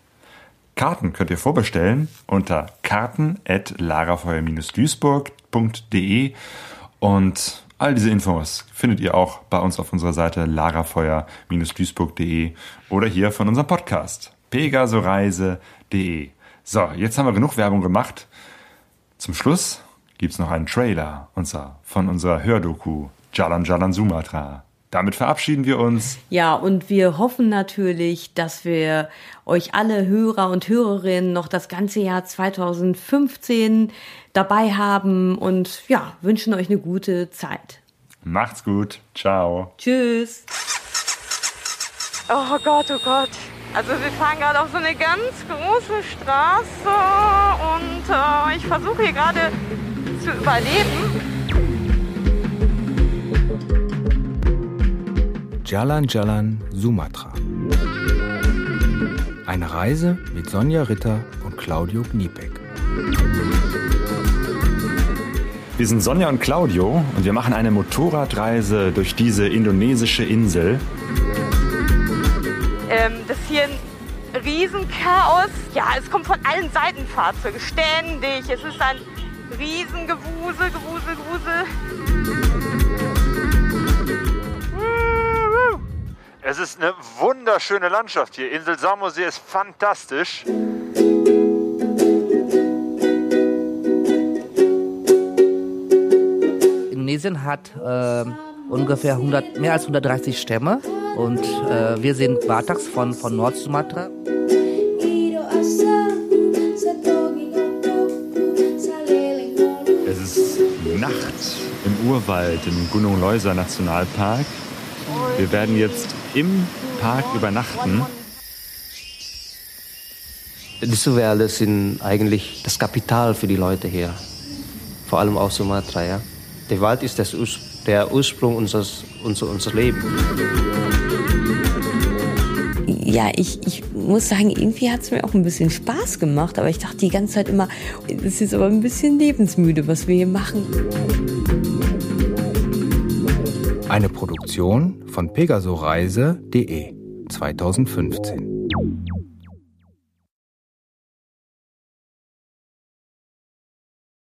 Karten könnt ihr vorbestellen unter karten.lagerfeuer-duisburg.de und all diese Infos findet ihr auch bei uns auf unserer Seite lagerfeuer-duisburg.de oder hier von unserem Podcast pegasoreise.de. So, jetzt haben wir genug Werbung gemacht. Zum Schluss gibt's noch einen Trailer und zwar von unserer Hördoku Jalan Jalan Sumatra. Damit verabschieden wir uns. Ja, und wir hoffen natürlich, dass wir euch alle Hörer und Hörerinnen noch das ganze Jahr 2015 dabei haben und ja, wünschen euch eine gute Zeit. Macht's gut. Ciao. Tschüss. Oh Gott, oh Gott. Also wir fahren gerade auf so eine ganz große Straße und äh, ich versuche hier gerade zu überleben. Jalan Jalan Sumatra. Eine Reise mit Sonja Ritter und Claudio Kniepek. Wir sind Sonja und Claudio und wir machen eine Motorradreise durch diese indonesische Insel. Ähm, ein Riesenchaos. Ja, es kommt von allen Seiten Fahrzeuge, ständig. Es ist ein Riesengewusel, Gewusel, Gewusel. Es ist eine wunderschöne Landschaft hier. Insel Samosee ist fantastisch. Indonesien hat äh, ungefähr 100, mehr als 130 Stämme und äh, wir sind Bataks von, von Nord-Sumatra. Es ist Nacht im Urwald im Gunung Leuser Nationalpark. Wir werden jetzt im Park übernachten. Diese Wälder sind eigentlich das Kapital für die Leute hier. Vor allem auf Sumatra, ja. Der Wald ist das, Urs- der Ursprung unseres, unser, unser Leben. Ja, ich, ich muss sagen, irgendwie hat es mir auch ein bisschen Spaß gemacht, aber ich dachte die ganze Zeit immer, das ist aber ein bisschen lebensmüde, was wir hier machen. Eine Produktion von pegasoreise.de 2015.